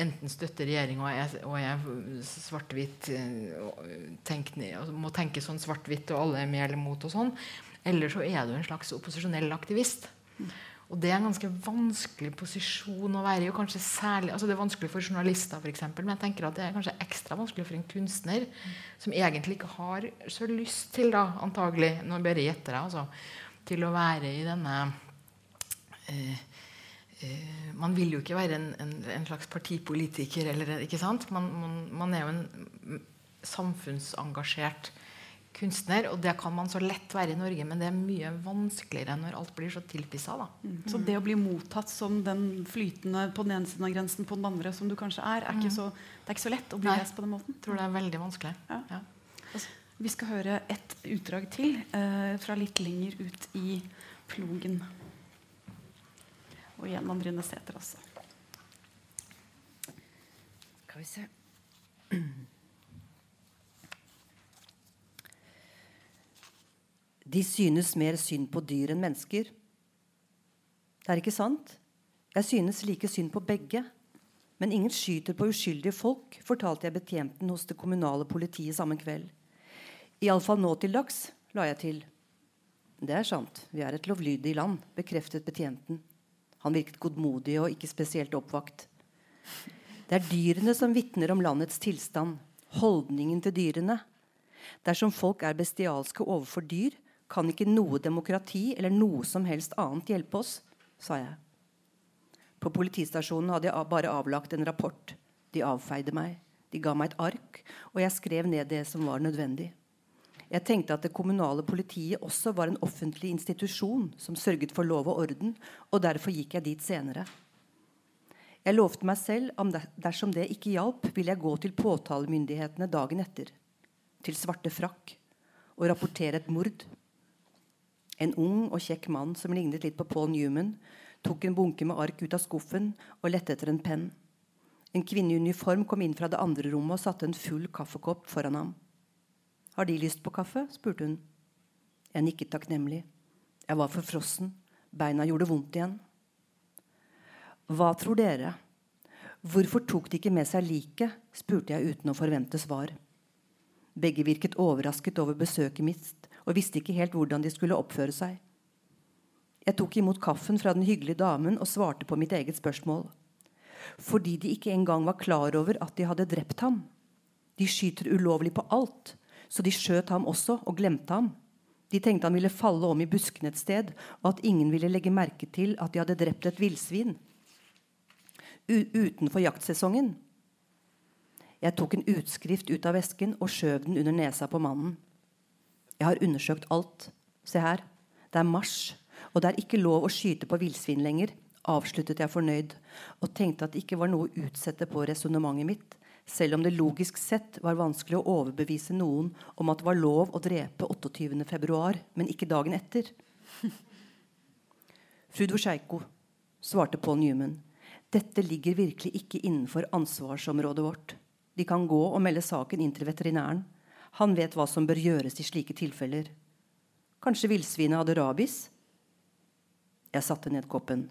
[SPEAKER 5] enten støtter regjeringa og, er svart-hvitt eh, altså, må tenke sånn svart-hvitt og alle er med eller mot og sånn. Eller så er du en slags opposisjonell aktivist. Og det er en ganske vanskelig posisjon å være i. og kanskje særlig, altså Det er vanskelig for journalister, for eksempel, men jeg tenker at det er kanskje ekstra vanskelig for en kunstner som egentlig ikke har så lyst til, da, antagelig, nå bare gjetter jeg, altså, til å være i denne eh, eh, Man vil jo ikke være en, en, en slags partipolitiker, eller, ikke sant? Man, man, man er jo en samfunnsengasjert kunstner. Og det kan man så lett være i Norge, men det er mye vanskeligere når alt blir så tilpissa.
[SPEAKER 3] Mm. Så det å bli mottatt som den flytende på den ene siden av grensen på den andre som du kanskje er, er ikke mm. så, det er ikke så lett å bli lest på den måten?
[SPEAKER 5] Jeg tror det er veldig vanskelig. Ja. Ja.
[SPEAKER 3] Altså, vi skal høre et utdrag til eh, fra litt lenger ut i plogen. Og igjen Andrine Sæther også.
[SPEAKER 6] Skal vi se De synes mer synd på dyr enn mennesker. Det er ikke sant? Jeg synes like synd på begge. Men ingen skyter på uskyldige folk, fortalte jeg betjenten hos det kommunale politiet samme kveld. Iallfall nå til dags, la jeg til. Det er sant, vi er et lovlydig land, bekreftet betjenten. Han virket godmodig og ikke spesielt oppvakt. Det er dyrene som vitner om landets tilstand, holdningen til dyrene. Dersom folk er bestialske overfor dyr, kan ikke noe demokrati eller noe som helst annet hjelpe oss, sa jeg. På politistasjonen hadde jeg bare avlagt en rapport. De avfeide meg. De ga meg et ark, og jeg skrev ned det som var nødvendig. Jeg tenkte at det kommunale politiet også var en offentlig institusjon som sørget for lov og orden, og derfor gikk jeg dit senere. Jeg lovte meg selv at dersom det ikke hjalp, ville jeg gå til påtalemyndighetene dagen etter. Til Svarte Frakk. Og rapportere et mord. En ung og kjekk mann som lignet litt på Paul Newman, tok en bunke med ark ut av skuffen og lette etter en penn. En kvinne i uniform kom inn fra det andre rommet og satte en full kaffekopp foran ham. Har De lyst på kaffe? spurte hun. Jeg nikket takknemlig. Jeg var forfrossen. Beina gjorde vondt igjen. Hva tror dere? Hvorfor tok de ikke med seg liket? spurte jeg uten å forvente svar. Begge virket overrasket over besøket mitt og visste ikke helt hvordan de skulle oppføre seg. Jeg tok imot kaffen fra den hyggelige damen og svarte på mitt eget spørsmål. Fordi de ikke engang var klar over at de hadde drept ham. De skyter ulovlig på alt, så de skjøt ham også og glemte ham. De tenkte han ville falle om i buskene et sted, og at ingen ville legge merke til at de hadde drept et villsvin. Utenfor jaktsesongen. Jeg tok en utskrift ut av vesken og skjøv den under nesa på mannen. Jeg har undersøkt alt. Se her. Det er mars, og det er ikke lov å skyte på villsvin lenger, avsluttet jeg fornøyd, og tenkte at det ikke var noe å utsette på resonnementet mitt, selv om det logisk sett var vanskelig å overbevise noen om at det var lov å drepe 28.2., men ikke dagen etter. Fru Dvorsejko, svarte Paul Newman, dette ligger virkelig ikke innenfor ansvarsområdet vårt. De kan gå og melde saken inn til veterinæren. Han vet hva som bør gjøres i slike tilfeller. Kanskje villsvinet hadde rabies? Jeg satte ned koppen.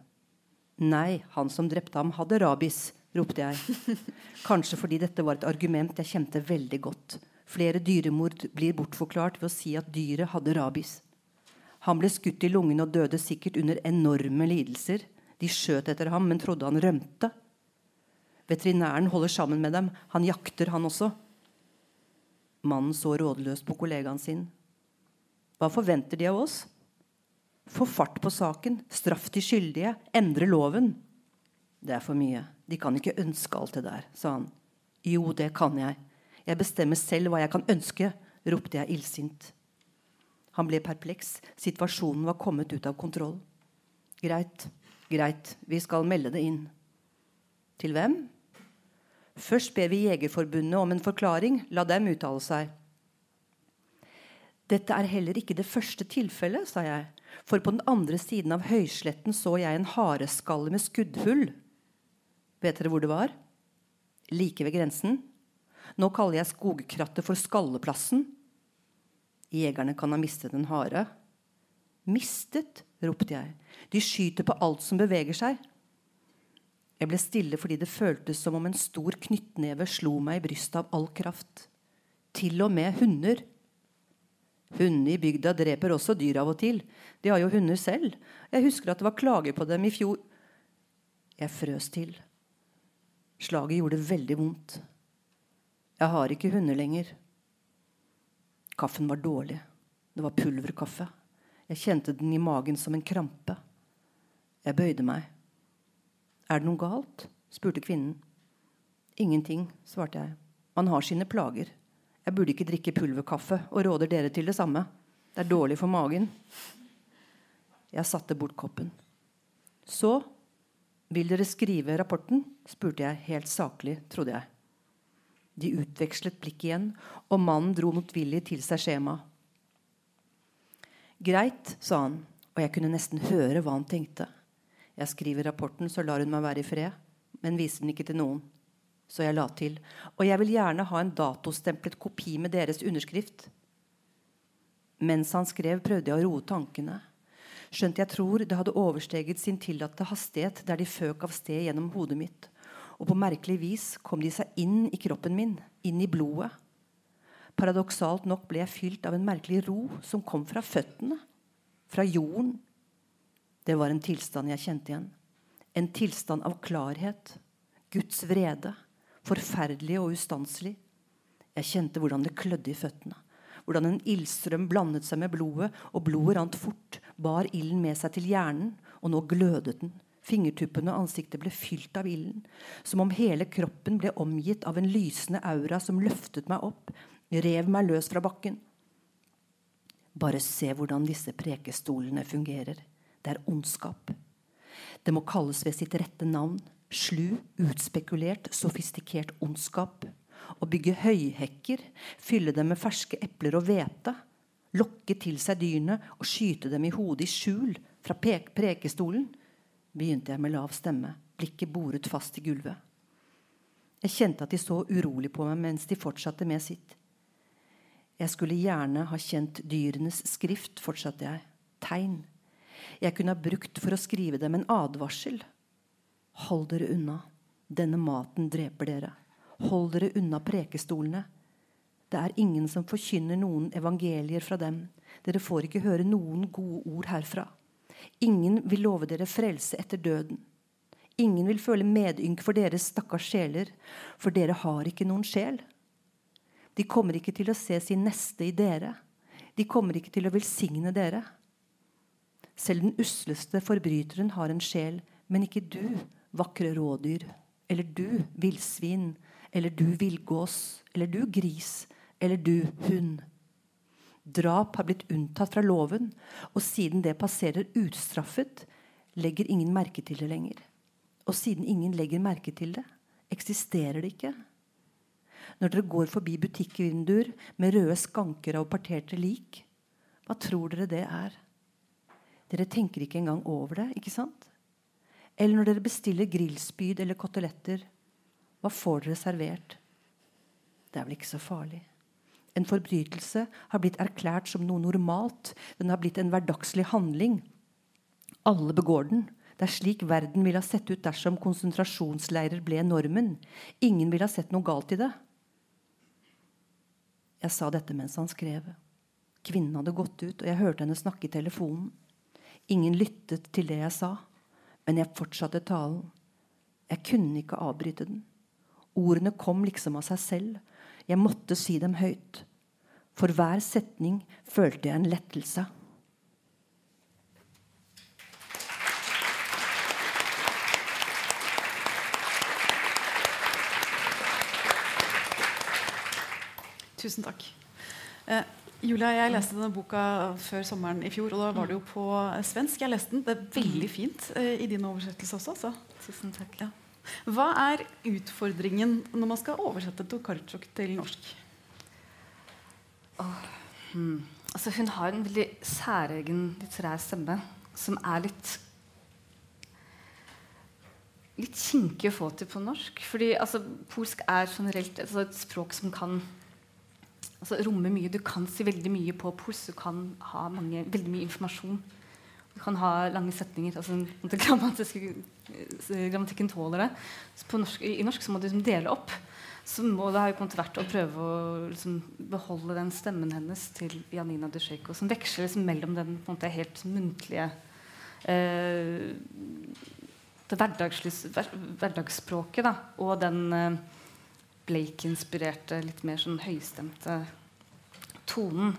[SPEAKER 6] Nei, han som drepte ham, hadde rabies, ropte jeg. Kanskje fordi dette var et argument jeg kjente veldig godt. Flere dyremord blir bortforklart ved å si at dyret hadde rabies. Han ble skutt i lungene og døde sikkert under enorme lidelser. De skjøt etter ham, men trodde han rømte. Veterinæren holder sammen med dem. Han jakter, han også. Mannen så rådløst på kollegaen sin. Hva forventer de av oss? Få fart på saken, straff de skyldige, endre loven. Det er for mye. De kan ikke ønske alt det der, sa han. Jo, det kan jeg. Jeg bestemmer selv hva jeg kan ønske, ropte jeg illsint. Han ble perpleks. Situasjonen var kommet ut av kontroll. Greit, greit, vi skal melde det inn. Til hvem? Først ber vi Jegerforbundet om en forklaring. La dem uttale seg. Dette er heller ikke det første tilfellet, sa jeg. For på den andre siden av høysletten så jeg en hareskalle med skuddhull. Vet dere hvor det var? Like ved grensen. Nå kaller jeg skogkrattet for Skalleplassen. Jegerne kan ha mistet en hare. Mistet? ropte jeg. De skyter på alt som beveger seg. Jeg ble stille fordi det føltes som om en stor knyttneve slo meg i brystet av all kraft. Til og med hunder. Hundene i bygda dreper også dyr av og til. De har jo hunder selv. Jeg husker at det var klager på dem i fjor. Jeg frøs til. Slaget gjorde veldig vondt. Jeg har ikke hunder lenger. Kaffen var dårlig. Det var pulverkaffe. Jeg kjente den i magen som en krampe. Jeg bøyde meg. Er det noe galt? spurte kvinnen. Ingenting, svarte jeg. Man har sine plager. Jeg burde ikke drikke pulverkaffe og råder dere til det samme. Det er dårlig for magen. Jeg satte bort koppen. Så vil dere skrive rapporten? spurte jeg helt saklig, trodde jeg. De utvekslet blikk igjen, og mannen dro motvillig til seg skjemaet. Greit, sa han, og jeg kunne nesten høre hva han tenkte. Jeg skriver rapporten, så lar hun meg være i fred, men viser den ikke til noen. Så jeg la til. Og jeg vil gjerne ha en datostemplet kopi med deres underskrift. Mens han skrev, prøvde jeg å roe tankene. Skjønt jeg tror det hadde oversteget sin tillatte hastighet der de føk av sted gjennom hodet mitt. Og på merkelig vis kom de seg inn i kroppen min, inn i blodet. Paradoksalt nok ble jeg fylt av en merkelig ro som kom fra føttene, fra jorden, det var en tilstand jeg kjente igjen. En tilstand av klarhet. Guds vrede. Forferdelig og ustanselig. Jeg kjente hvordan det klødde i føttene. Hvordan en ildstrøm blandet seg med blodet, og blodet rant fort, bar ilden med seg til hjernen, og nå glødet den. Fingertuppene og ansiktet ble fylt av ilden, som om hele kroppen ble omgitt av en lysende aura som løftet meg opp, rev meg løs fra bakken. Bare se hvordan disse prekestolene fungerer. Det er ondskap. Det må kalles ved sitt rette navn. Slu, utspekulert, sofistikert ondskap. Å bygge høyhekker, fylle dem med ferske epler og hvete. Lokke til seg dyrene og skyte dem i hodet i skjul fra prekestolen. Begynte jeg med lav stemme, blikket boret fast i gulvet. Jeg kjente at de så urolig på meg mens de fortsatte med sitt. Jeg skulle gjerne ha kjent dyrenes skrift, fortsatte jeg. Tegn jeg kunne ha brukt for å skrive dem en advarsel. Hold dere unna. Denne maten dreper dere. Hold dere unna prekestolene. Det er ingen som forkynner noen evangelier fra dem. Dere får ikke høre noen gode ord herfra. Ingen vil love dere frelse etter døden. Ingen vil føle medynk for deres stakkars sjeler, for dere har ikke noen sjel. De kommer ikke til å se sin neste i dere. De kommer ikke til å velsigne dere. Selv den usleste forbryteren har en sjel, men ikke du, vakre rådyr. Eller du, villsvin. Eller du, villgås. Eller du, gris. Eller du, hund. Drap har blitt unntatt fra loven, og siden det passerer utstraffet, legger ingen merke til det lenger. Og siden ingen legger merke til det, eksisterer det ikke. Når dere går forbi butikkvinduer med røde skanker av parterte lik, hva tror dere det er? Dere tenker ikke engang over det, ikke sant? Eller når dere bestiller grillspyd eller koteletter, hva får dere servert? Det er vel ikke så farlig. En forbrytelse har blitt erklært som noe normalt. Den har blitt en hverdagslig handling. Alle begår den. Det er slik verden ville ha sett ut dersom konsentrasjonsleirer ble normen. Ingen ville ha sett noe galt i det. Jeg sa dette mens han skrev. Kvinnen hadde gått ut, og jeg hørte henne snakke i telefonen. Ingen lyttet til det jeg sa, men jeg fortsatte talen. Jeg kunne ikke avbryte den. Ordene kom liksom av seg selv. Jeg måtte si dem høyt. For hver setning følte jeg en lettelse.
[SPEAKER 3] Tusen takk. Julia, jeg leste denne boka før sommeren i fjor, og da var det jo på svensk. Jeg leste den. Det er veldig fint eh, i din oversettelse også. Så.
[SPEAKER 4] Tusen takk.
[SPEAKER 3] Ja. Hva er utfordringen når man skal oversette Tokarczuk til norsk?
[SPEAKER 4] Oh, hmm. altså, hun har en veldig særegen litterær stemme som er litt litt kinkig å få til på norsk. Fordi altså, polsk er generelt altså, et språk som kan altså, rommer mye. Du kan si veldig mye på puls. Du kan ha mange, veldig mye informasjon. Du kan ha lange setninger. altså Grammatikken tåler det. Norsk, I norsk så må du liksom dele opp. Så må det har jo vært å prøve å liksom, beholde den stemmen hennes til Janina Dusjeko, som veksler liksom, mellom den måte helt muntlige eh, det hverdagsspråket da, og den eh, Blake-inspirerte, litt mer sånn høystemte tonen.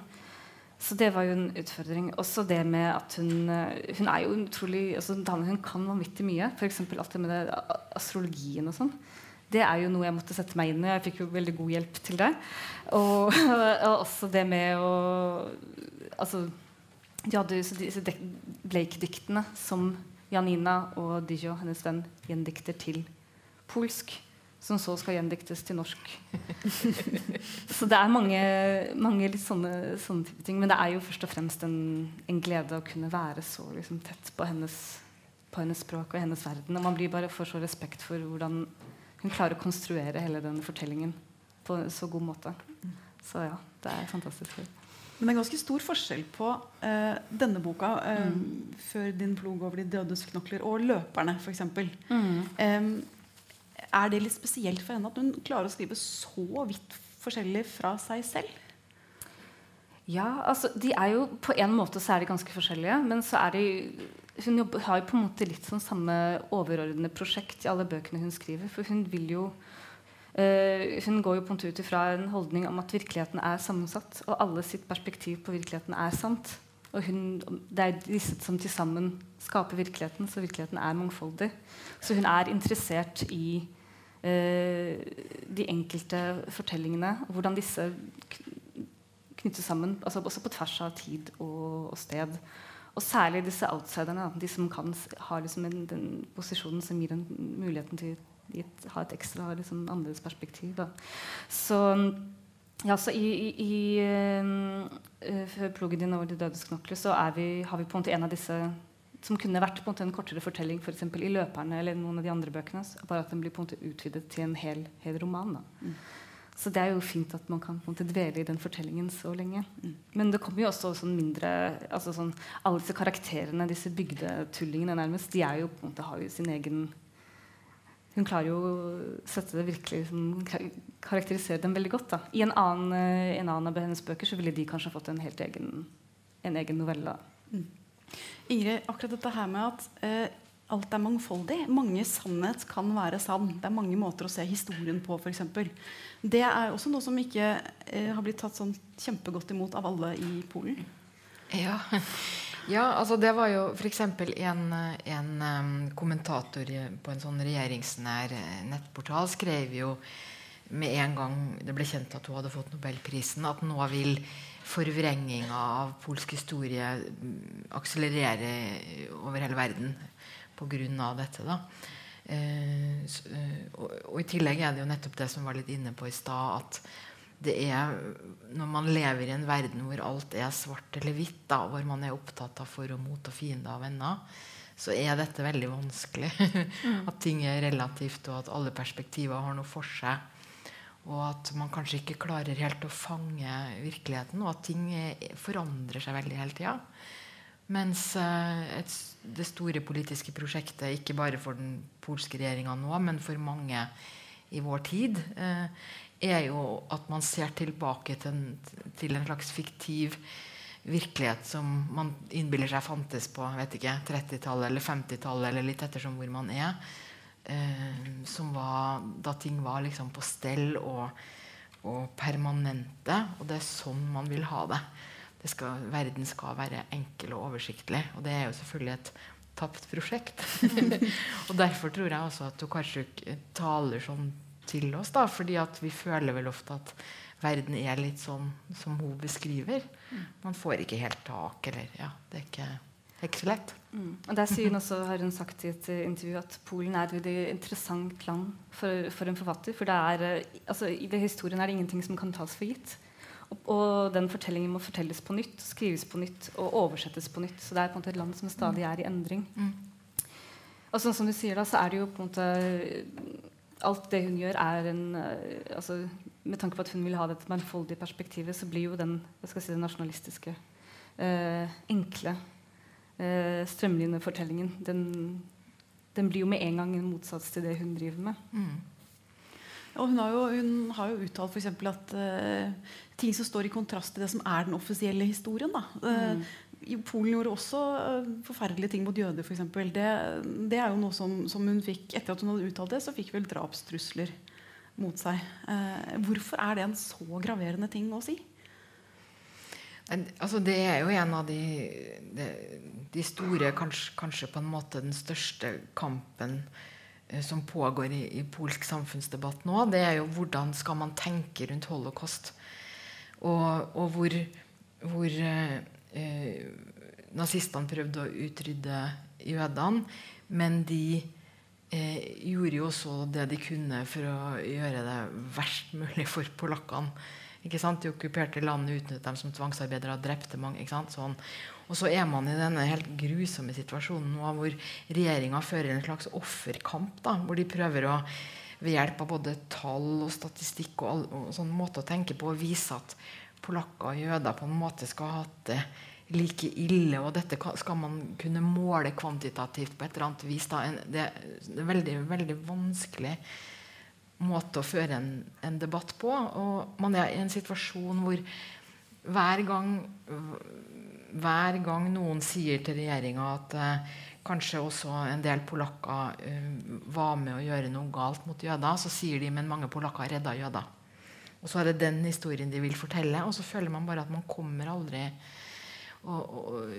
[SPEAKER 4] Så det var jo en utfordring. Også det med at hun eh, Hun er jo utrolig altså, Hun kan vanvittig mye. F.eks. alt det med det, astrologien og sånn. Det er jo noe jeg måtte sette meg inn i. Jeg fikk jo veldig god hjelp til det. Og, og også det med å Altså De hadde jo disse Blake-diktene som Janina og Dijo, hennes venn, gjendikter til polsk. Som så skal gjendiktes til norsk. så det er mange, mange litt sånne, sånne type ting. Men det er jo først og fremst en, en glede å kunne være så liksom, tett på hennes, på hennes, språk og hennes verden. Og man blir bare får så respekt for hvordan hun klarer å konstruere hele denne fortellingen på en så god måte. Så ja, det er fantastisk.
[SPEAKER 3] Men det er ganske stor forskjell på uh, denne boka uh, mm. før din plog over de dødes knokler og løperne, f.eks. Mm. Um, er det litt spesielt for henne at hun klarer å skrive så vidt forskjellig fra seg selv?
[SPEAKER 4] Ja, altså de er jo På en måte så er de ganske forskjellige. Men så er de hun jobber, har jo på en måte litt sånn samme overordnede prosjekt i alle bøkene hun skriver. For hun vil jo Uh, hun går jo på en ut ifra en holdning om at virkeligheten er sammensatt. Og alle sitt perspektiv på virkeligheten er sant. Og hun, det er disse som til sammen skaper virkeligheten, så virkeligheten er mangfoldig. Så hun er interessert i de enkelte fortellingene, hvordan disse knyttes sammen, altså også på tvers av tid og, og sted. Og særlig disse outsiderne, de som kan ha liksom en, den posisjonen som gir en muligheten til å ha et ekstra liksom, annerledes perspektiv. Da. Så, ja, så i, i, i uh, pluggen din over de dødes knokler så vi, har vi på en måte en av disse som kunne vært på en, en kortere fortelling for i 'Løperne' eller noen av de andre bøkene. Bare at den blir på en måte utvidet til en hel, hel roman. Mm. Så det er jo fint at man kan på en måte dvele i den fortellingen så lenge. Mm. Men det kommer jo også sånn mindre altså sånn, Alle disse karakterene, disse bygdetullingene nærmest, de er jo på en måte har jo sin egen hun klarer jo å sette det virkelig liksom, karakterisere dem veldig godt. Da. I en annen, eh, en annen, av hennes bøker så ville de kanskje fått en helt egen, en egen novelle.
[SPEAKER 3] Mm. Ingrid, akkurat dette her med at eh, alt er mangfoldig. Mange sannhet kan være sann. Det er mange måter å se historien på, f.eks. Det er også noe som ikke eh, har blitt tatt sånn kjempegodt imot av alle i Polen.
[SPEAKER 5] Ja. ja altså det var jo f.eks. En, en um, kommentator på en sånn regjeringsnær eh, nettportal skrev jo med en gang det ble kjent at hun hadde fått nobelprisen, at nå vil forvrenginga av polsk historie akselererer over hele verden pga. dette. da. Eh, eh, og, og, I tillegg er det jo nettopp det som var litt inne på i stad, at det er når man lever i en verden hvor alt er svart eller hvitt, da, hvor man er opptatt av for og mot og fiender og venner, så er dette veldig vanskelig. Mm. at ting er relativt, og at alle perspektiver har noe for seg. Og at man kanskje ikke klarer helt å fange virkeligheten, og at ting forandrer seg veldig hele tida. Mens eh, et, det store politiske prosjektet, ikke bare for den polske regjeringa nå, men for mange i vår tid, eh, er jo at man ser tilbake til en, til en slags fiktiv virkelighet som man innbiller seg fantes på 30-tallet eller 50-tallet, eller litt ettersom hvor man er. Eh, som var da ting var liksom på stell og, og permanente. Og det er sånn man vil ha det skal, verden skal være enkel og oversiktlig. Og det er jo selvfølgelig et tapt prosjekt. og derfor tror jeg også at Tokarsuk taler sånn til oss. da, fordi at vi føler vel ofte at verden er litt sånn som hun beskriver. Man får ikke helt tak. eller ja, Det er ikke, det er ikke så lett.
[SPEAKER 4] Mm. Og der sier hun også, har hun sagt i et intervju at Polen er et veldig interessant land for, for en forfatter. For det er, eh, altså, i det historien er det ingenting som kan tas for gitt. Og, den fortellingen må fortelles på nytt, skrives på nytt og oversettes på nytt. Så det er på en måte et land som stadig er i endring. Mm. Og sånn som du sier da, så er det jo på en måte Alt det hun gjør, er en altså, Med tanke på at hun vil ha dette mangfoldige perspektivet, så blir jo den jeg skal si, det nasjonalistiske, eh, enkle, uh, strømlinjefortellingen. den, den, blir jo med en gang en motsats til det hun driver med. Mm.
[SPEAKER 3] Og hun har jo, hun har jo uttalt f.eks. at eh, ting som står i kontrast til det som er den offisielle historien. Da. mm. Polen gjorde også uh, forferdelige ting mot jøder, f.eks. Det, det er jo noe som, som, hun fikk Etter at hun hadde uttalt det, så fikk vel drapstrusler mot seg. hvorfor er det en så graverende ting å si?
[SPEAKER 5] Altså, det er jo en av de, de, de store, kanskje, kanskje, på en måte den største kampen Eh, som pågår i, i, polsk samfunnsdebatt nå, det er jo hvordan skal man tenke rundt holocaust. Og, og hvor, hvor eh, nazistene prøvde å utrydde jødene. Men de eh, gjorde jo også det de kunne for å gjøre det verst mulig for polakkene. Ikke sant? De okkuperte landene utnyttet dem som tvangsarbeidere og drepte mange. ikke sant? Sånn. Og så er man i denne helt grusomme situasjonen nå hvor regjeringa fører en slags offerkamp. da, Hvor de prøver å ved hjelp av både tall og statistikk og, all, og sånn måte å tenke på å vise at polakker og jøder på en måte skal ha hatt det like ille. Og dette skal man kunne måle kvantitativt på et eller annet vis. Da. Det er veldig, veldig vanskelig måte å føre en, en debatt på. Og man er i en situasjon hvor hver gang hver gang noen sier til regjeringa at eh, kanskje også en del polakker eh, var med å gjøre noe galt mot jøder, så sier de men mange polakker redda jøder. Og så er det den historien de vil fortelle, og så føler man bare at man kommer aldri og, og,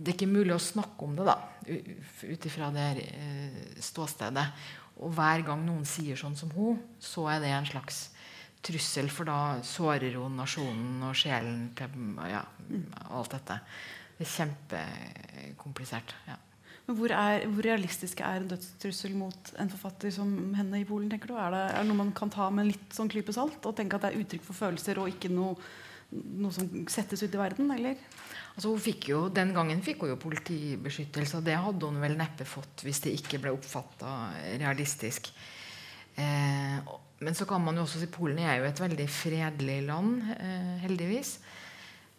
[SPEAKER 5] Det er ikke mulig å snakke om det da, ut ifra det eh, ståstedet. Og hver gang noen sier sånn som hun, så er det en slags trussel, for da sårer hun nasjonen og sjelen til ja, alt dette. Det er kjempekomplisert. Ja.
[SPEAKER 3] Men hvor, er, hvor, realistisk er en dødstrussel mot en forfatter som henne i Polen? tenker du? Er det, er det noe man kan ta med litt sånn klype salt og tenke at det er uttrykk for følelser og ikke noe, noe som settes ut i verden? eller?
[SPEAKER 5] Altså jo, Den gangen fikk hun jo politibeskyttelse, og det hadde hun vel neppe fått hvis det ikke ble oppfatta realistisk. Eh, men så kan man jo også si Polen er jo et veldig fredelig land, eh, heldigvis.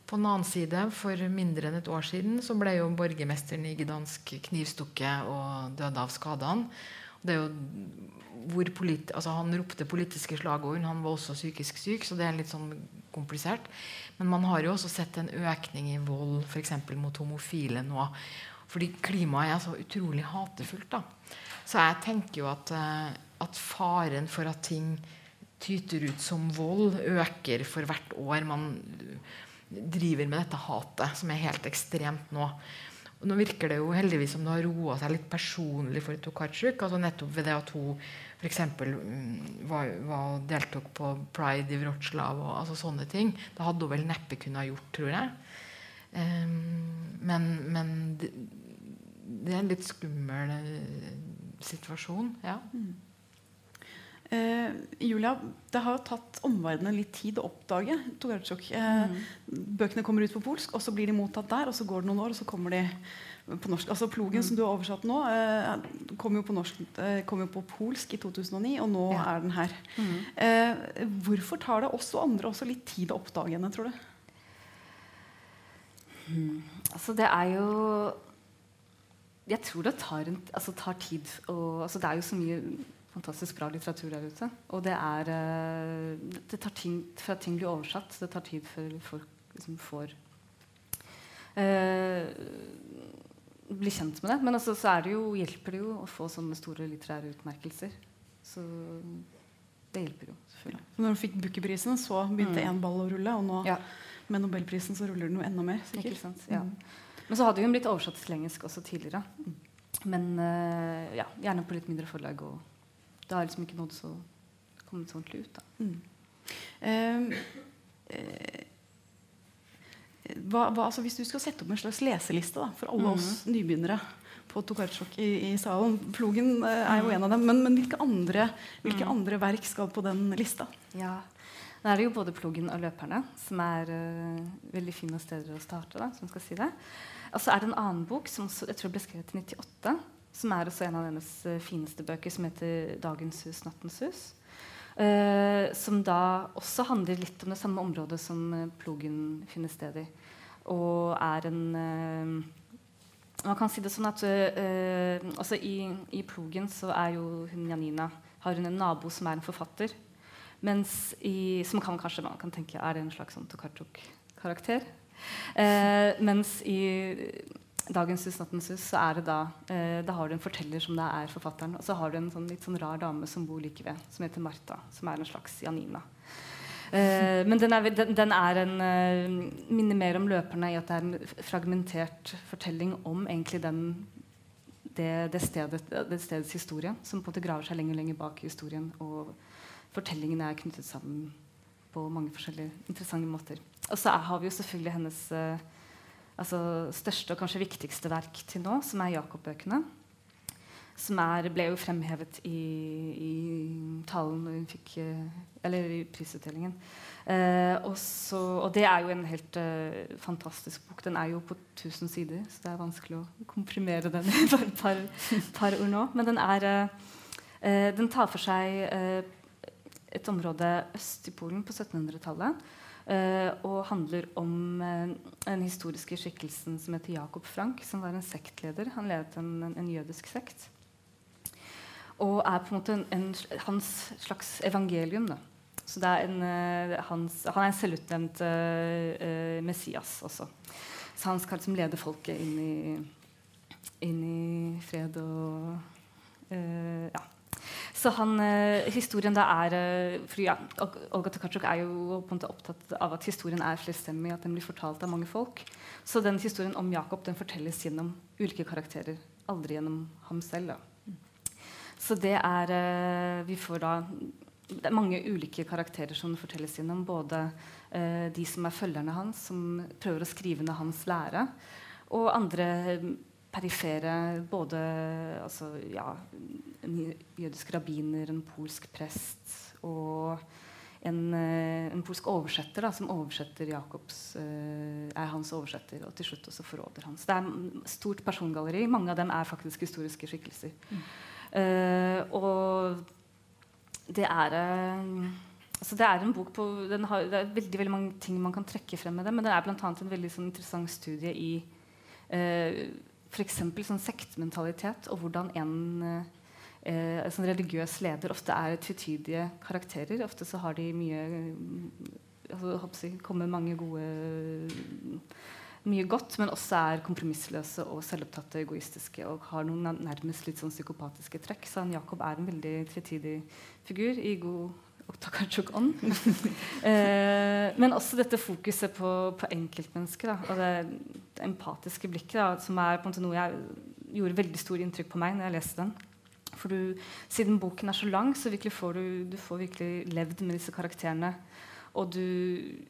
[SPEAKER 5] På den annen side, for mindre enn et år siden, så ble jo borgermesteren i Gdansk knivstukket og døde av skadene. Det er jo hvor politi altså Han ropte politiske slagord, han var også psykisk syk. Så det er litt sånn komplisert. Men man har jo også sett en økning i vold f.eks. mot homofile nå. Fordi klimaet er så utrolig hatefullt. da. Så jeg tenker jo at, eh, at faren for at ting tyter ut som vold, øker for hvert år man driver med dette hatet, som er helt ekstremt nå. Og nå virker det jo heldigvis som det har roa seg litt personlig for Tokarczuk. Altså nettopp ved det at hun f.eks. Mm, var, deltok på pride i Wroclaw og altså sånne ting. Det hadde hun vel neppe kunnet gjort, tror jeg. Um, men, men det, det, er en litt skummel eh, situasjon. Ja. Mm.
[SPEAKER 3] Uh, Julia, det har jo tatt omverdenen litt tid å oppdage Togarczuk. Eh, mm. Bøkene kommer ut på polsk, og så blir de mottatt der. Og så går det noen år, og så kommer de på norsk. Altså Plogen, mm. som du har oversatt nå, eh, kom, jo på norsk, kom jo på polsk i 2009, og nå ja. er den her. Mm. hvorfor tar det oss og andre også litt tid å oppdage henne, tror du?
[SPEAKER 4] Hmm. Altså, det er jo Jeg tror det tar, en, altså, tar tid. Og, altså, det er jo så mye fantastisk bra litteratur der ute. Og det er eh, Det tar ting for at ting blir oversatt. Det tar tid før folk liksom får eh, bli kjent med det. Men altså, så det jo, hjelper det jo å få sånne store litterære utmerkelser. Så det hjelper jo. selvfølgelig.
[SPEAKER 3] Når du fikk Booker-prisen, så begynte én mm. ball å rulle. Og nå ja. med Nobelprisen så ruller den jo enda mer. sikkert.
[SPEAKER 4] Ja. Men så hadde hun blitt oversatt til engelsk også tidligere. Mm. Men uh, ja, gjerne på litt mindre forlag. og det har liksom ikke nådd så kommet så ordentlig ut. Mm. Um,
[SPEAKER 3] eh, hva, hva, altså hvis du skal sette opp en slags leseliste da, for alle mm. oss nybegynnere på Tokarczok i, i, salen Plogen eh, er jo en av dem. Men, men hvilke, andre, hvilke mm. andre, verk skal på den lista?
[SPEAKER 4] Ja, Da er det jo både Plogen og Løperne, som er uh, veldig fine steder å starte. Da, som skal si det. Og så er det en annen bok som jeg tror ble skrevet i 98 som er også en av hennes uh, fineste bøker, som heter 'Dagens hus, nattens hus'. Uh, som da også handler litt om det samme området som uh, plogen finner sted i. Og er en Man kan si det sånn at altså i, i, plogen så er jo hun Janina har hun en nabo som er en forfatter. Mens i, som kan kanskje man kan tenke er det en slags sånn Tokarczuk-karakter. mens i dagens Nattens hus, så er det da eh, da har du en forteller som det er forfatteren. Og så har du en sånn, litt sånn rar dame som bor like ved, som heter Martha. Som er en slags Janina. Eh, men den er, den, den er en eh, minner mer om løperne i at det er en fragmentert fortelling om egentlig den, det, det, stedet, det, stedets historie, som på en måte graver seg lenger og lenger bak i historien. Og fortellingene er knyttet sammen på mange forskjellige interessante måter. Og så har vi jo selvfølgelig hennes eh, altså, største og kanskje viktigste verk til nå, som er Jakob-bøkene. Som er, ble jo fremhevet i, i talen hun fikk eh, Eller i prisutdelingen. Eh, også, og det er jo en helt eh, fantastisk bok. Den er jo på 1000 sider, så det er vanskelig å komprimere den i bare et par, par ord nå. Men den, er, eh, den tar for seg uh, et område øst i Polen på 1700-tallet Uh, og handler om uh, den historiske skikkelsen som heter Jakob Frank, som var en sektleder. Han ledet en, en, en jødisk sekt. Og er på en måte en, en hans slags evangelium. Da. Så er en, uh, hans, han er en selvutnevnt Messias også. Så han skal liksom lede folket inn i, inn i fred og ja, så han, eh, historien da er eh, for ja, Olga Tokarczuk er jo på en måte opptatt av at historien er flerstemmig, at den blir fortalt av mange folk. Så den historien om Jakob den fortelles gjennom ulike karakterer, aldri gjennom ham selv. Da. Så det er eh, Vi får da det er mange ulike karakterer som fortelles gjennom. Både de som er følgerne hans, som prøver å skrive ned hans lære, og andre perifere både altså, ja, en jødisk rabbiner, en polsk prest og en, eh, en polsk oversetter da, som oversetter Jakobs uh, er hans oversetter, og til slutt også forråder hans. Det er stort persongalleri. Mange av dem er faktisk historiske skikkelser. Mm. Uh, og det er uh, altså det er en bok på har, Det er veldig, veldig mange ting man kan trekke frem med det, men det er bl.a. en veldig sånn, interessant studie i f.eks. sånn sektmentalitet og hvordan en eh, sånn religiøs leder ofte er tvetydige karakterer. Ofte så har de mye altså, kommer mange gode mye godt, men også er kompromissløse og selvopptatte, egoistiske og har noen nærmest litt sånn psykopatiske trekk. Så han Jakob er en veldig tvetydig figur i god Oktakarchuk-ånd. eh, men også dette fokuset på, på enkeltmennesket og det, det, empatiske blikket, da, som er noe jeg gjorde veldig stor inntrykk på meg når jeg leste den. For du, Siden boken er så lang, så får du, du får virkelig levd med disse karakterene og du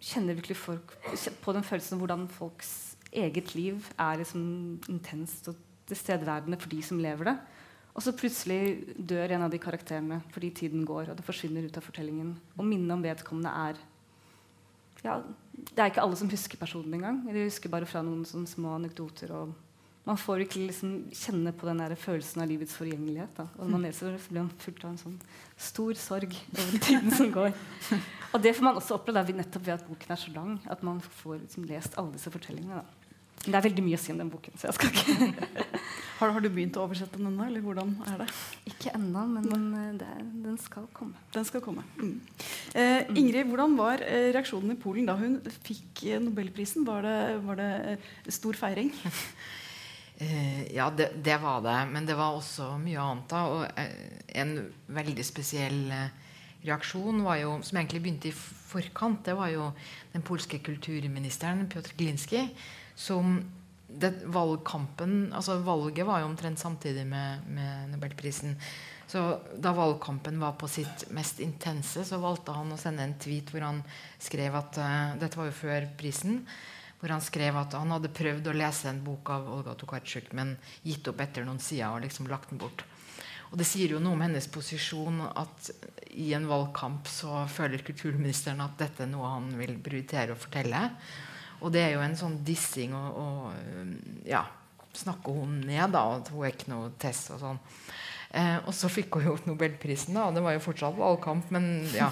[SPEAKER 4] kjenner virkelig folk, på den følelsen av hvordan folks eget liv er liksom intenst og tilstedeværende for de som lever det. Og så plutselig dør en av de karakterene fordi tiden går, og det forsvinner ut av fortellingen. Og minnet om vedkommende er ja, Det er ikke alle som husker personen engang. De husker bare fra noen sånne små anekdoter. og man får ikke liksom kjenne på den der følelsen av livets forgjengelighet. Da. Og når man leser det, så blir man fullt av en sånn stor sorg over tiden som går. Og det får man også oppleve nettopp ved at boken er så lang. At man får liksom lest alle disse fortellingene. Da. Men det er veldig mye å si om den boken. så jeg skal ikke
[SPEAKER 3] har, har, du begynt å oversette den ennå? Eller hvordan er det?
[SPEAKER 4] Ikke ennå, men eh, det, den skal komme.
[SPEAKER 3] Den skal komme. Mm. Eh, Ingrid, hvordan var eh, reaksjonen i Polen da hun fikk eh, Nobelprisen? Var det, var det stor feiring?
[SPEAKER 5] Ja, det, det, var det. Men det var også mye annet. da, og En veldig spesiell reaksjon var jo, som egentlig begynte i forkant, det var jo den polske kulturministeren Pjotr Glinski, som det, valgkampen, altså Valget var jo omtrent samtidig med, med Nobelprisen. Så Da valgkampen var på sitt mest intense, så valgte han å sende en tweet hvor han skrev at uh, Dette var jo før prisen hvor han skrev at han hadde prøvd å lese en bok av Olga Tokarczuk, men gitt opp etter noen sider og liksom lagt den bort. Og Det sier jo noe om hennes posisjon at i en valgkamp så føler kulturministeren at dette er noe han vil prioritere å fortelle. Og det er jo en sånn dissing og, ja, snakke hun ned, da. At hun er ikke noe test og sånn. Eh, og så fikk hun jo Nobelprisen, da. og Det var jo fortsatt valgkamp, men ja.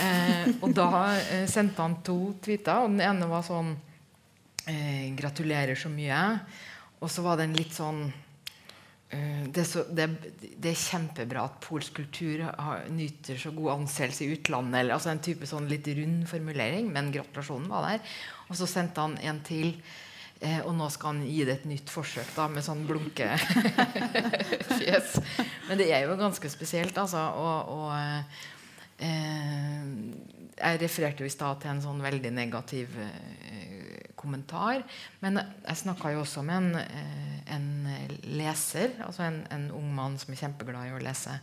[SPEAKER 5] Eh, og da eh, sendte han to tweeter, og den ene var sånn eh, 'Gratulerer så mye'. Og så var den litt sånn eh, det, er så, det, det, er kjempebra at polsk kultur har, nyter så god anseelse i utlandet. Eller, altså En type sånn litt rund formulering, men gratulasjonen var der. Og så sendte han en til. Eh, og nå skal han gi det et nytt forsøk da, med sånn blunkefjes. Men det er jo ganske spesielt, altså. Og, og eh, jeg refererte jo i stad til en sånn veldig negativ eh, kommentar. Men jeg snakka jo også med en, eh, en leser, altså en, en, ung mann som er kjempeglad i å lese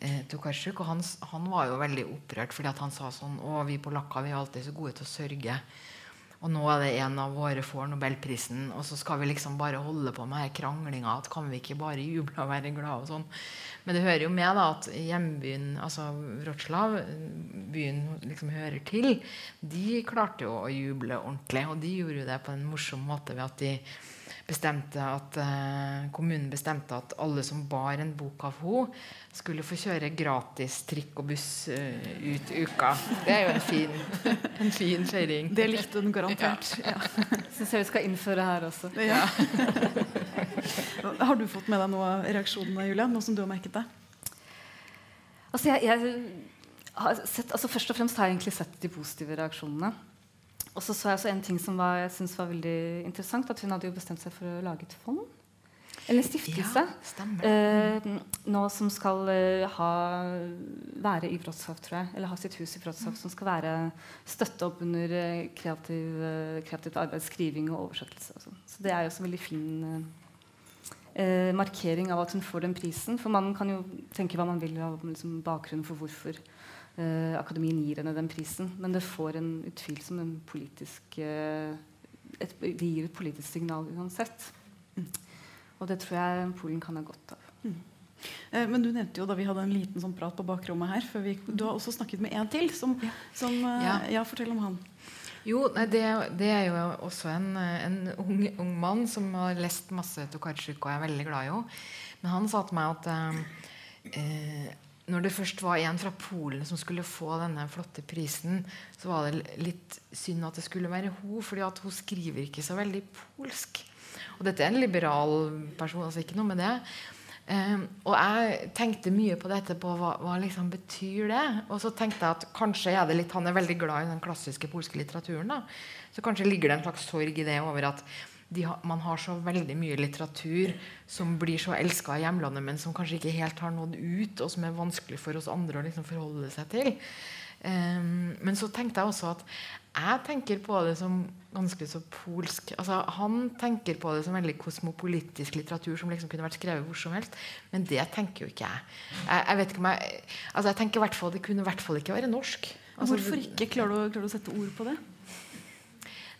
[SPEAKER 5] eh, Tokarczuk. Og han, han, var jo veldig opprørt fordi han sa sånn Å, vi polakker vi er alltid så gode til å sørge. Og nå er det en av våre får Nobelprisen, og så skal vi liksom bare holde på med kranglinga. At kan vi ikke bare juble og være glade og sånn. Men det hører jo med da at hjembyen, altså Wroclaw, byen liksom hører til, de klarte jo å juble ordentlig. Og de gjorde jo det på en morsom måte ved at de bestemte at eh, kommunen bestemte at alle som bar en bok av henne, skulle få kjøre gratis trikk og buss uh, ut uka. Det er jo en fin, en fin feiring.
[SPEAKER 3] Det likte hun garantert. Ja.
[SPEAKER 4] Ja. Syns jeg vi skal innføre her også.
[SPEAKER 3] Ja. har du fått med deg noe av reaksjonene, Julia? Noe som du har merket deg?
[SPEAKER 4] Altså, jeg, jeg har sett, altså Først og fremst har jeg egentlig sett de positive reaksjonene. Og så så jeg også en ting som var, jeg synes var veldig interessant. At hun hadde jo bestemt seg for å lage et fond. Eller en stiftelse. Ja, eh, nå som skal eh, ha, være i Wrocław, tror jeg. Eller ha sitt hus i Wrocław. Som skal være støtte opp under eh, kreativ, eh, kreativt arbeid, skriving og oversettelse. Og sånn. så det er jo også en veldig fin eh, markering av at hun får den prisen. For man kan jo tenke hva man vil av liksom, bakgrunnen for hvorfor eh, akademien gir henne den prisen. Men det får en utvilsom en politisk eh, et, Det gir et politisk signal uansett. Mm. Og det tror jeg Polen kan ha godt av. Mm.
[SPEAKER 3] Eh, men du nevnte jo da vi hadde en liten sånn prat på bakrommet her før vi, Du har også snakket med en til. Som, ja. som eh, ja. ja. fortell om han.
[SPEAKER 5] Jo, det, det, er jo også en, en ung, ung, mann som har lest masse Tokarczuk og er veldig glad i henne. Men han sa til meg at eh, eh når det først var en fra Polen som skulle få denne flotte prisen, så var det litt synd at det skulle være hun, fordi hun skriver ikke så veldig polsk. Og dette er en liberal person, altså ikke noe med det. Um, og jeg tenkte mye på dette på hva, hva liksom betyr det. Og så tenkte jeg at kanskje er det litt Han er veldig glad i den klassiske polske litteraturen. da. Så kanskje ligger det en slags sorg i det over at ha, man har så veldig mye litteratur som blir så elska i hjemlandet, men som kanskje ikke helt har nådd ut, og som er vanskelig for oss andre å liksom forholde seg til. Um, men så tenkte jeg også at jeg tenker på det som ganske så polsk. Altså, han tenker på det som veldig kosmopolitisk litteratur som liksom kunne vært skrevet hvor som helst. Men det tenker jo ikke jeg. Jeg, jeg vet ikke om jeg, altså jeg tenker i hvert fall Det kunne i hvert fall ikke være norsk.
[SPEAKER 3] Altså, Hvorfor ikke? Klarer du, klarer du å sette ord på det?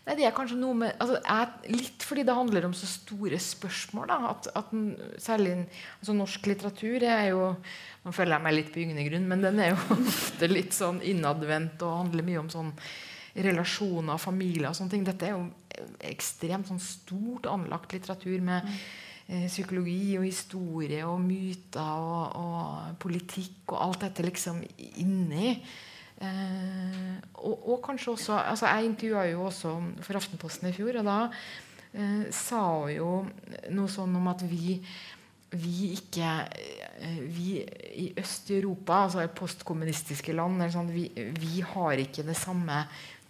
[SPEAKER 5] Nei, det er kanskje noe med altså, jeg, Litt fordi det handler om så store spørsmål. Da, at, at særlig altså, Norsk litteratur er jo Nå føler jeg meg litt på gyngende grunn, men den er jo ofte litt sånn innadvendt og handler mye om sånn relasjoner, familier og sånne ting. Dette er jo ekstremt sånn stort anlagt litteratur med eh, psykologi og historie og myter og, og, politikk og alt dette liksom inni. Eh, og, og, kanskje også altså Jeg intervjua jo også for Aftenposten i fjor, og da eh, sa hun jo noe sånn om at vi vi ikke eh, Vi i Øst-Europa, altså postkommunistiske land, sånn, vi, vi, har ikke det samme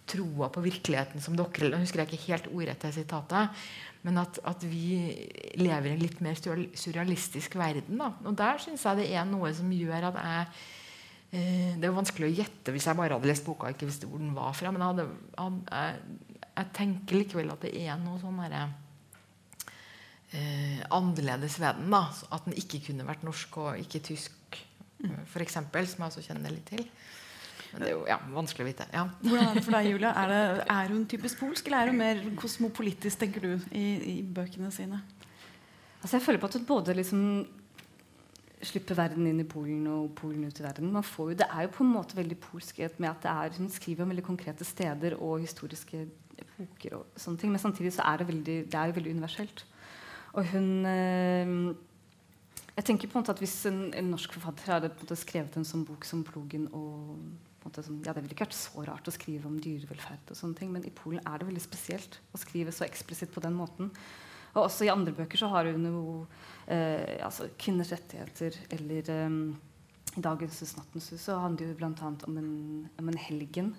[SPEAKER 5] troa på virkeligheten som dere. Jeg husker ikke helt ordrett det sitatet. Men at, at, vi lever i en litt mer surrealistisk verden. Da. Og der syns jeg det er noe som gjør at jeg Det er vanskelig å gjette hvis jeg bare hadde lest boka og ikke visste hvor den var fra. Men jeg, hadde, jeg, jeg tenker likevel at det er noe sånn herre eh, annerledes ved den. da, At den ikke kunne vært norsk og ikke tysk, mm. f.eks., som jeg også kjenner litt til. Men det er jo ja, vanskelig å vite. Ja.
[SPEAKER 3] Hvordan er det for deg, Julia? Er, det, er, hun typisk polsk, eller er hun mer kosmopolitisk, tenker du, i, i bøkene sine?
[SPEAKER 4] Altså, jeg føler på at hun både liksom slipper verden inn i Polen og Polen ut i verden. Jo, det er jo på en måte veldig polsk med at er, hun skriver om veldig konkrete steder og historiske epoker. og sånne ting, Men samtidig så er det, veldig, det er jo veldig universelt. Og hun eh, jeg tenker på en måte at Hvis en, en norsk forfatter hadde på en måte skrevet en sånn bok som 'Plogen' og måte, som, ja, Det ville ikke vært så rart å skrive om dyrevelferd, og sånne ting, men i Polen er det veldig spesielt å skrive så eksplisitt på den måten. Og også i andre bøker så har hun jo eh, altså, kvinners rettigheter eller eh, I dagens hus, nattens hus, så handler det bl.a. Om, om en helgen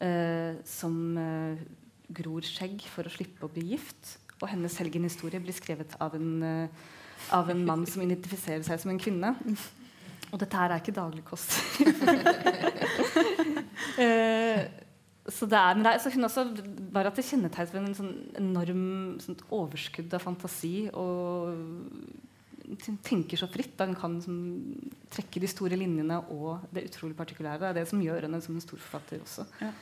[SPEAKER 4] eh, som eh, gror skjegg for å slippe å bli gift. Og hennes helgenhistorie blir skrevet av en uh, av en mann som identifiserer seg som en kvinne. Og dette her er ikke daglig kost. eh, så det er, men det så hun også bare at det kjennetegnes ved en sånn enorm sånn overskudd av fantasi. Og tenker så fritt. Da hun kan sånn, trekke de store linjene og det utrolig partikulære. Det er det som gjør henne som en stor forfatter også. Ja.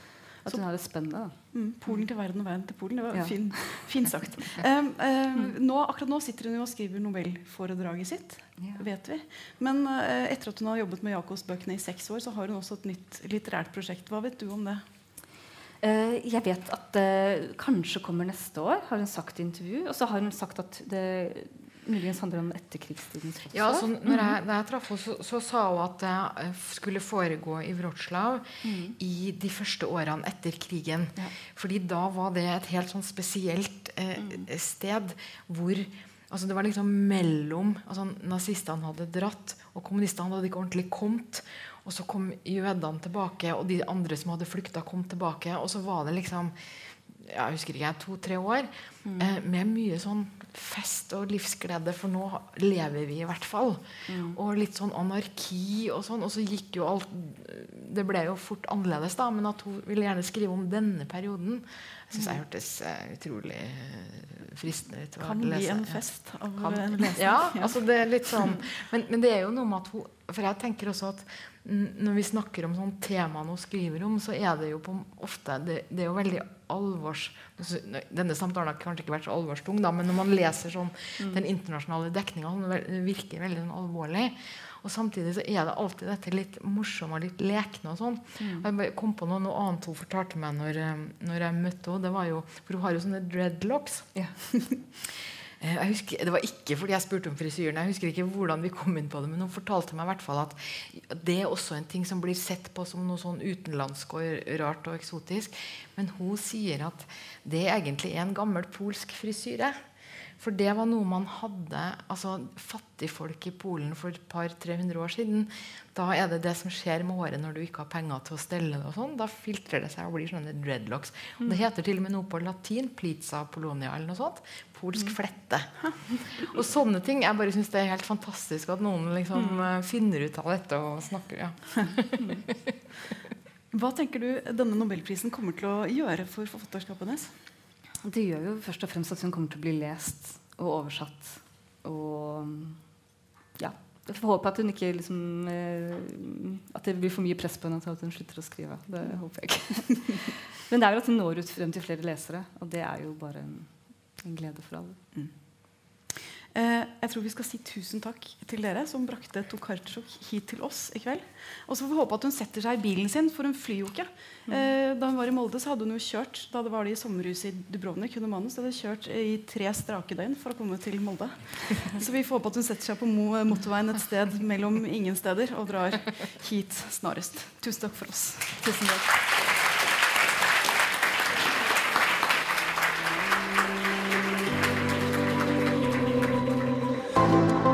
[SPEAKER 4] At hun har det spennende.
[SPEAKER 3] Mm, Polen til verden og verden til Polen. Det var ja. fin, fin, sagt. Um, um, nå, akkurat nå sitter hun og skriver nobelforedraget sitt. Ja. vet vi. Men uh, etter at hun har jobbet med Jakobs-bøkene i seks år, så har hun også et nytt litterært prosjekt. Hva vet du om det?
[SPEAKER 4] Uh, jeg vet at det uh, kanskje kommer neste år, har hun sagt i intervju. Og så har hun sagt at det muligens handler om etterkrigstidens
[SPEAKER 5] Wroclaw. Ja, altså, når jeg, da jeg traff henne, så, så, sa hun at det eh, skulle foregå i Wroclaw mm. i de første årene etter krigen. Ja. Fordi da var det et helt sånn spesielt eh, mm. sted hvor altså Det var liksom mellom altså Nazistene hadde dratt, og kommunistene hadde ikke ordentlig kommet. Og så kom jødene tilbake, og de andre som hadde flykta, kom tilbake. Og så var det liksom jeg husker ikke, to-tre år mm. eh, med mye sånn fest og livsglede, for nå lever vi i hvert fall. Mm. Og litt sånn anarki og sånn. Og så gikk jo alt Det ble jo fort annerledes, da, men at hun ville gjerne skrive om denne perioden, jeg syns jeg hørtes uh, utrolig uh, fristende ut.
[SPEAKER 3] Kan bli en fest av
[SPEAKER 5] kan,
[SPEAKER 3] en lesning.
[SPEAKER 5] Ja, altså det er litt sånn men, men, det er jo noe med at hun For jeg tenker også at når vi snakker om sånn temaene hun skriver om, så er det jo på, ofte det, det, er jo veldig alvors... Denne samtalen har kanskje ikke vært så alvorstung, da, men når man leser sånn, mm. den internasjonale dekninga, det virker veldig sånn alvorlig. Og samtidig så er det alltid dette litt morsomme og litt lekne. og sånn. Mm. Jeg kom på noe, noe, annet hun fortalte meg når, eh, når jeg møtte henne. det var jo, For hun har jo sånne dreadlocks. Ja. Eh, husker, det var ikke fordi jeg spurte om frisyren. Jeg husker ikke hvordan vi kom inn på det, men hun fortalte meg i hvert fall at det er også en ting som blir sett på som noe sånn utenlandsk og rart og eksotisk. Men hun sier at det egentlig er en gammel polsk frisyre. For det var noe man hadde altså Fattigfolk i Polen for et par-300 år siden. Da er det det som skjer med håret når du ikke har penger til å stelle det. og sånn. Da filtrer det seg og blir sånne dreadlocks. Og det heter til og med noe på latin. plica polonia eller noe sånt. Polsk flette. Og sånne ting. Jeg bare syns det er helt fantastisk at noen liksom eh, finner ut av dette og snakker. ja.
[SPEAKER 3] Hva tenker du denne nobelprisen kommer til å gjøre for forfatterskapet hennes?
[SPEAKER 4] Det gjør jo først og fremst at hun kommer til å bli lest og oversatt. Og ja. Jeg får håpe at hun ikke liksom, eh, At det blir for mye press på henne til at hun slutter å skrive. Det håper jeg ikke. Men det er jo at hun når ut frem til flere lesere, og det er jo bare en, en glede for alle.
[SPEAKER 3] Eh, jeg tror vi skal si tusen takk til dere som brakte Tokarczuk hit til oss i kveld. Og så får vi håpe at hun setter seg i bilen sin, for hun flyr jo ikke. Eh, da hun var i Molde, så hadde hun jo kjørt da det var det i sommerhuset i Dubrovnik. Og mannen, hadde kjørt i tre strake døgn for å komme til Molde. Så vi får håpe at hun setter seg på mo motorveien et sted mellom ingen steder og drar hit snarest. Tusen takk for oss.
[SPEAKER 4] Tusen takk.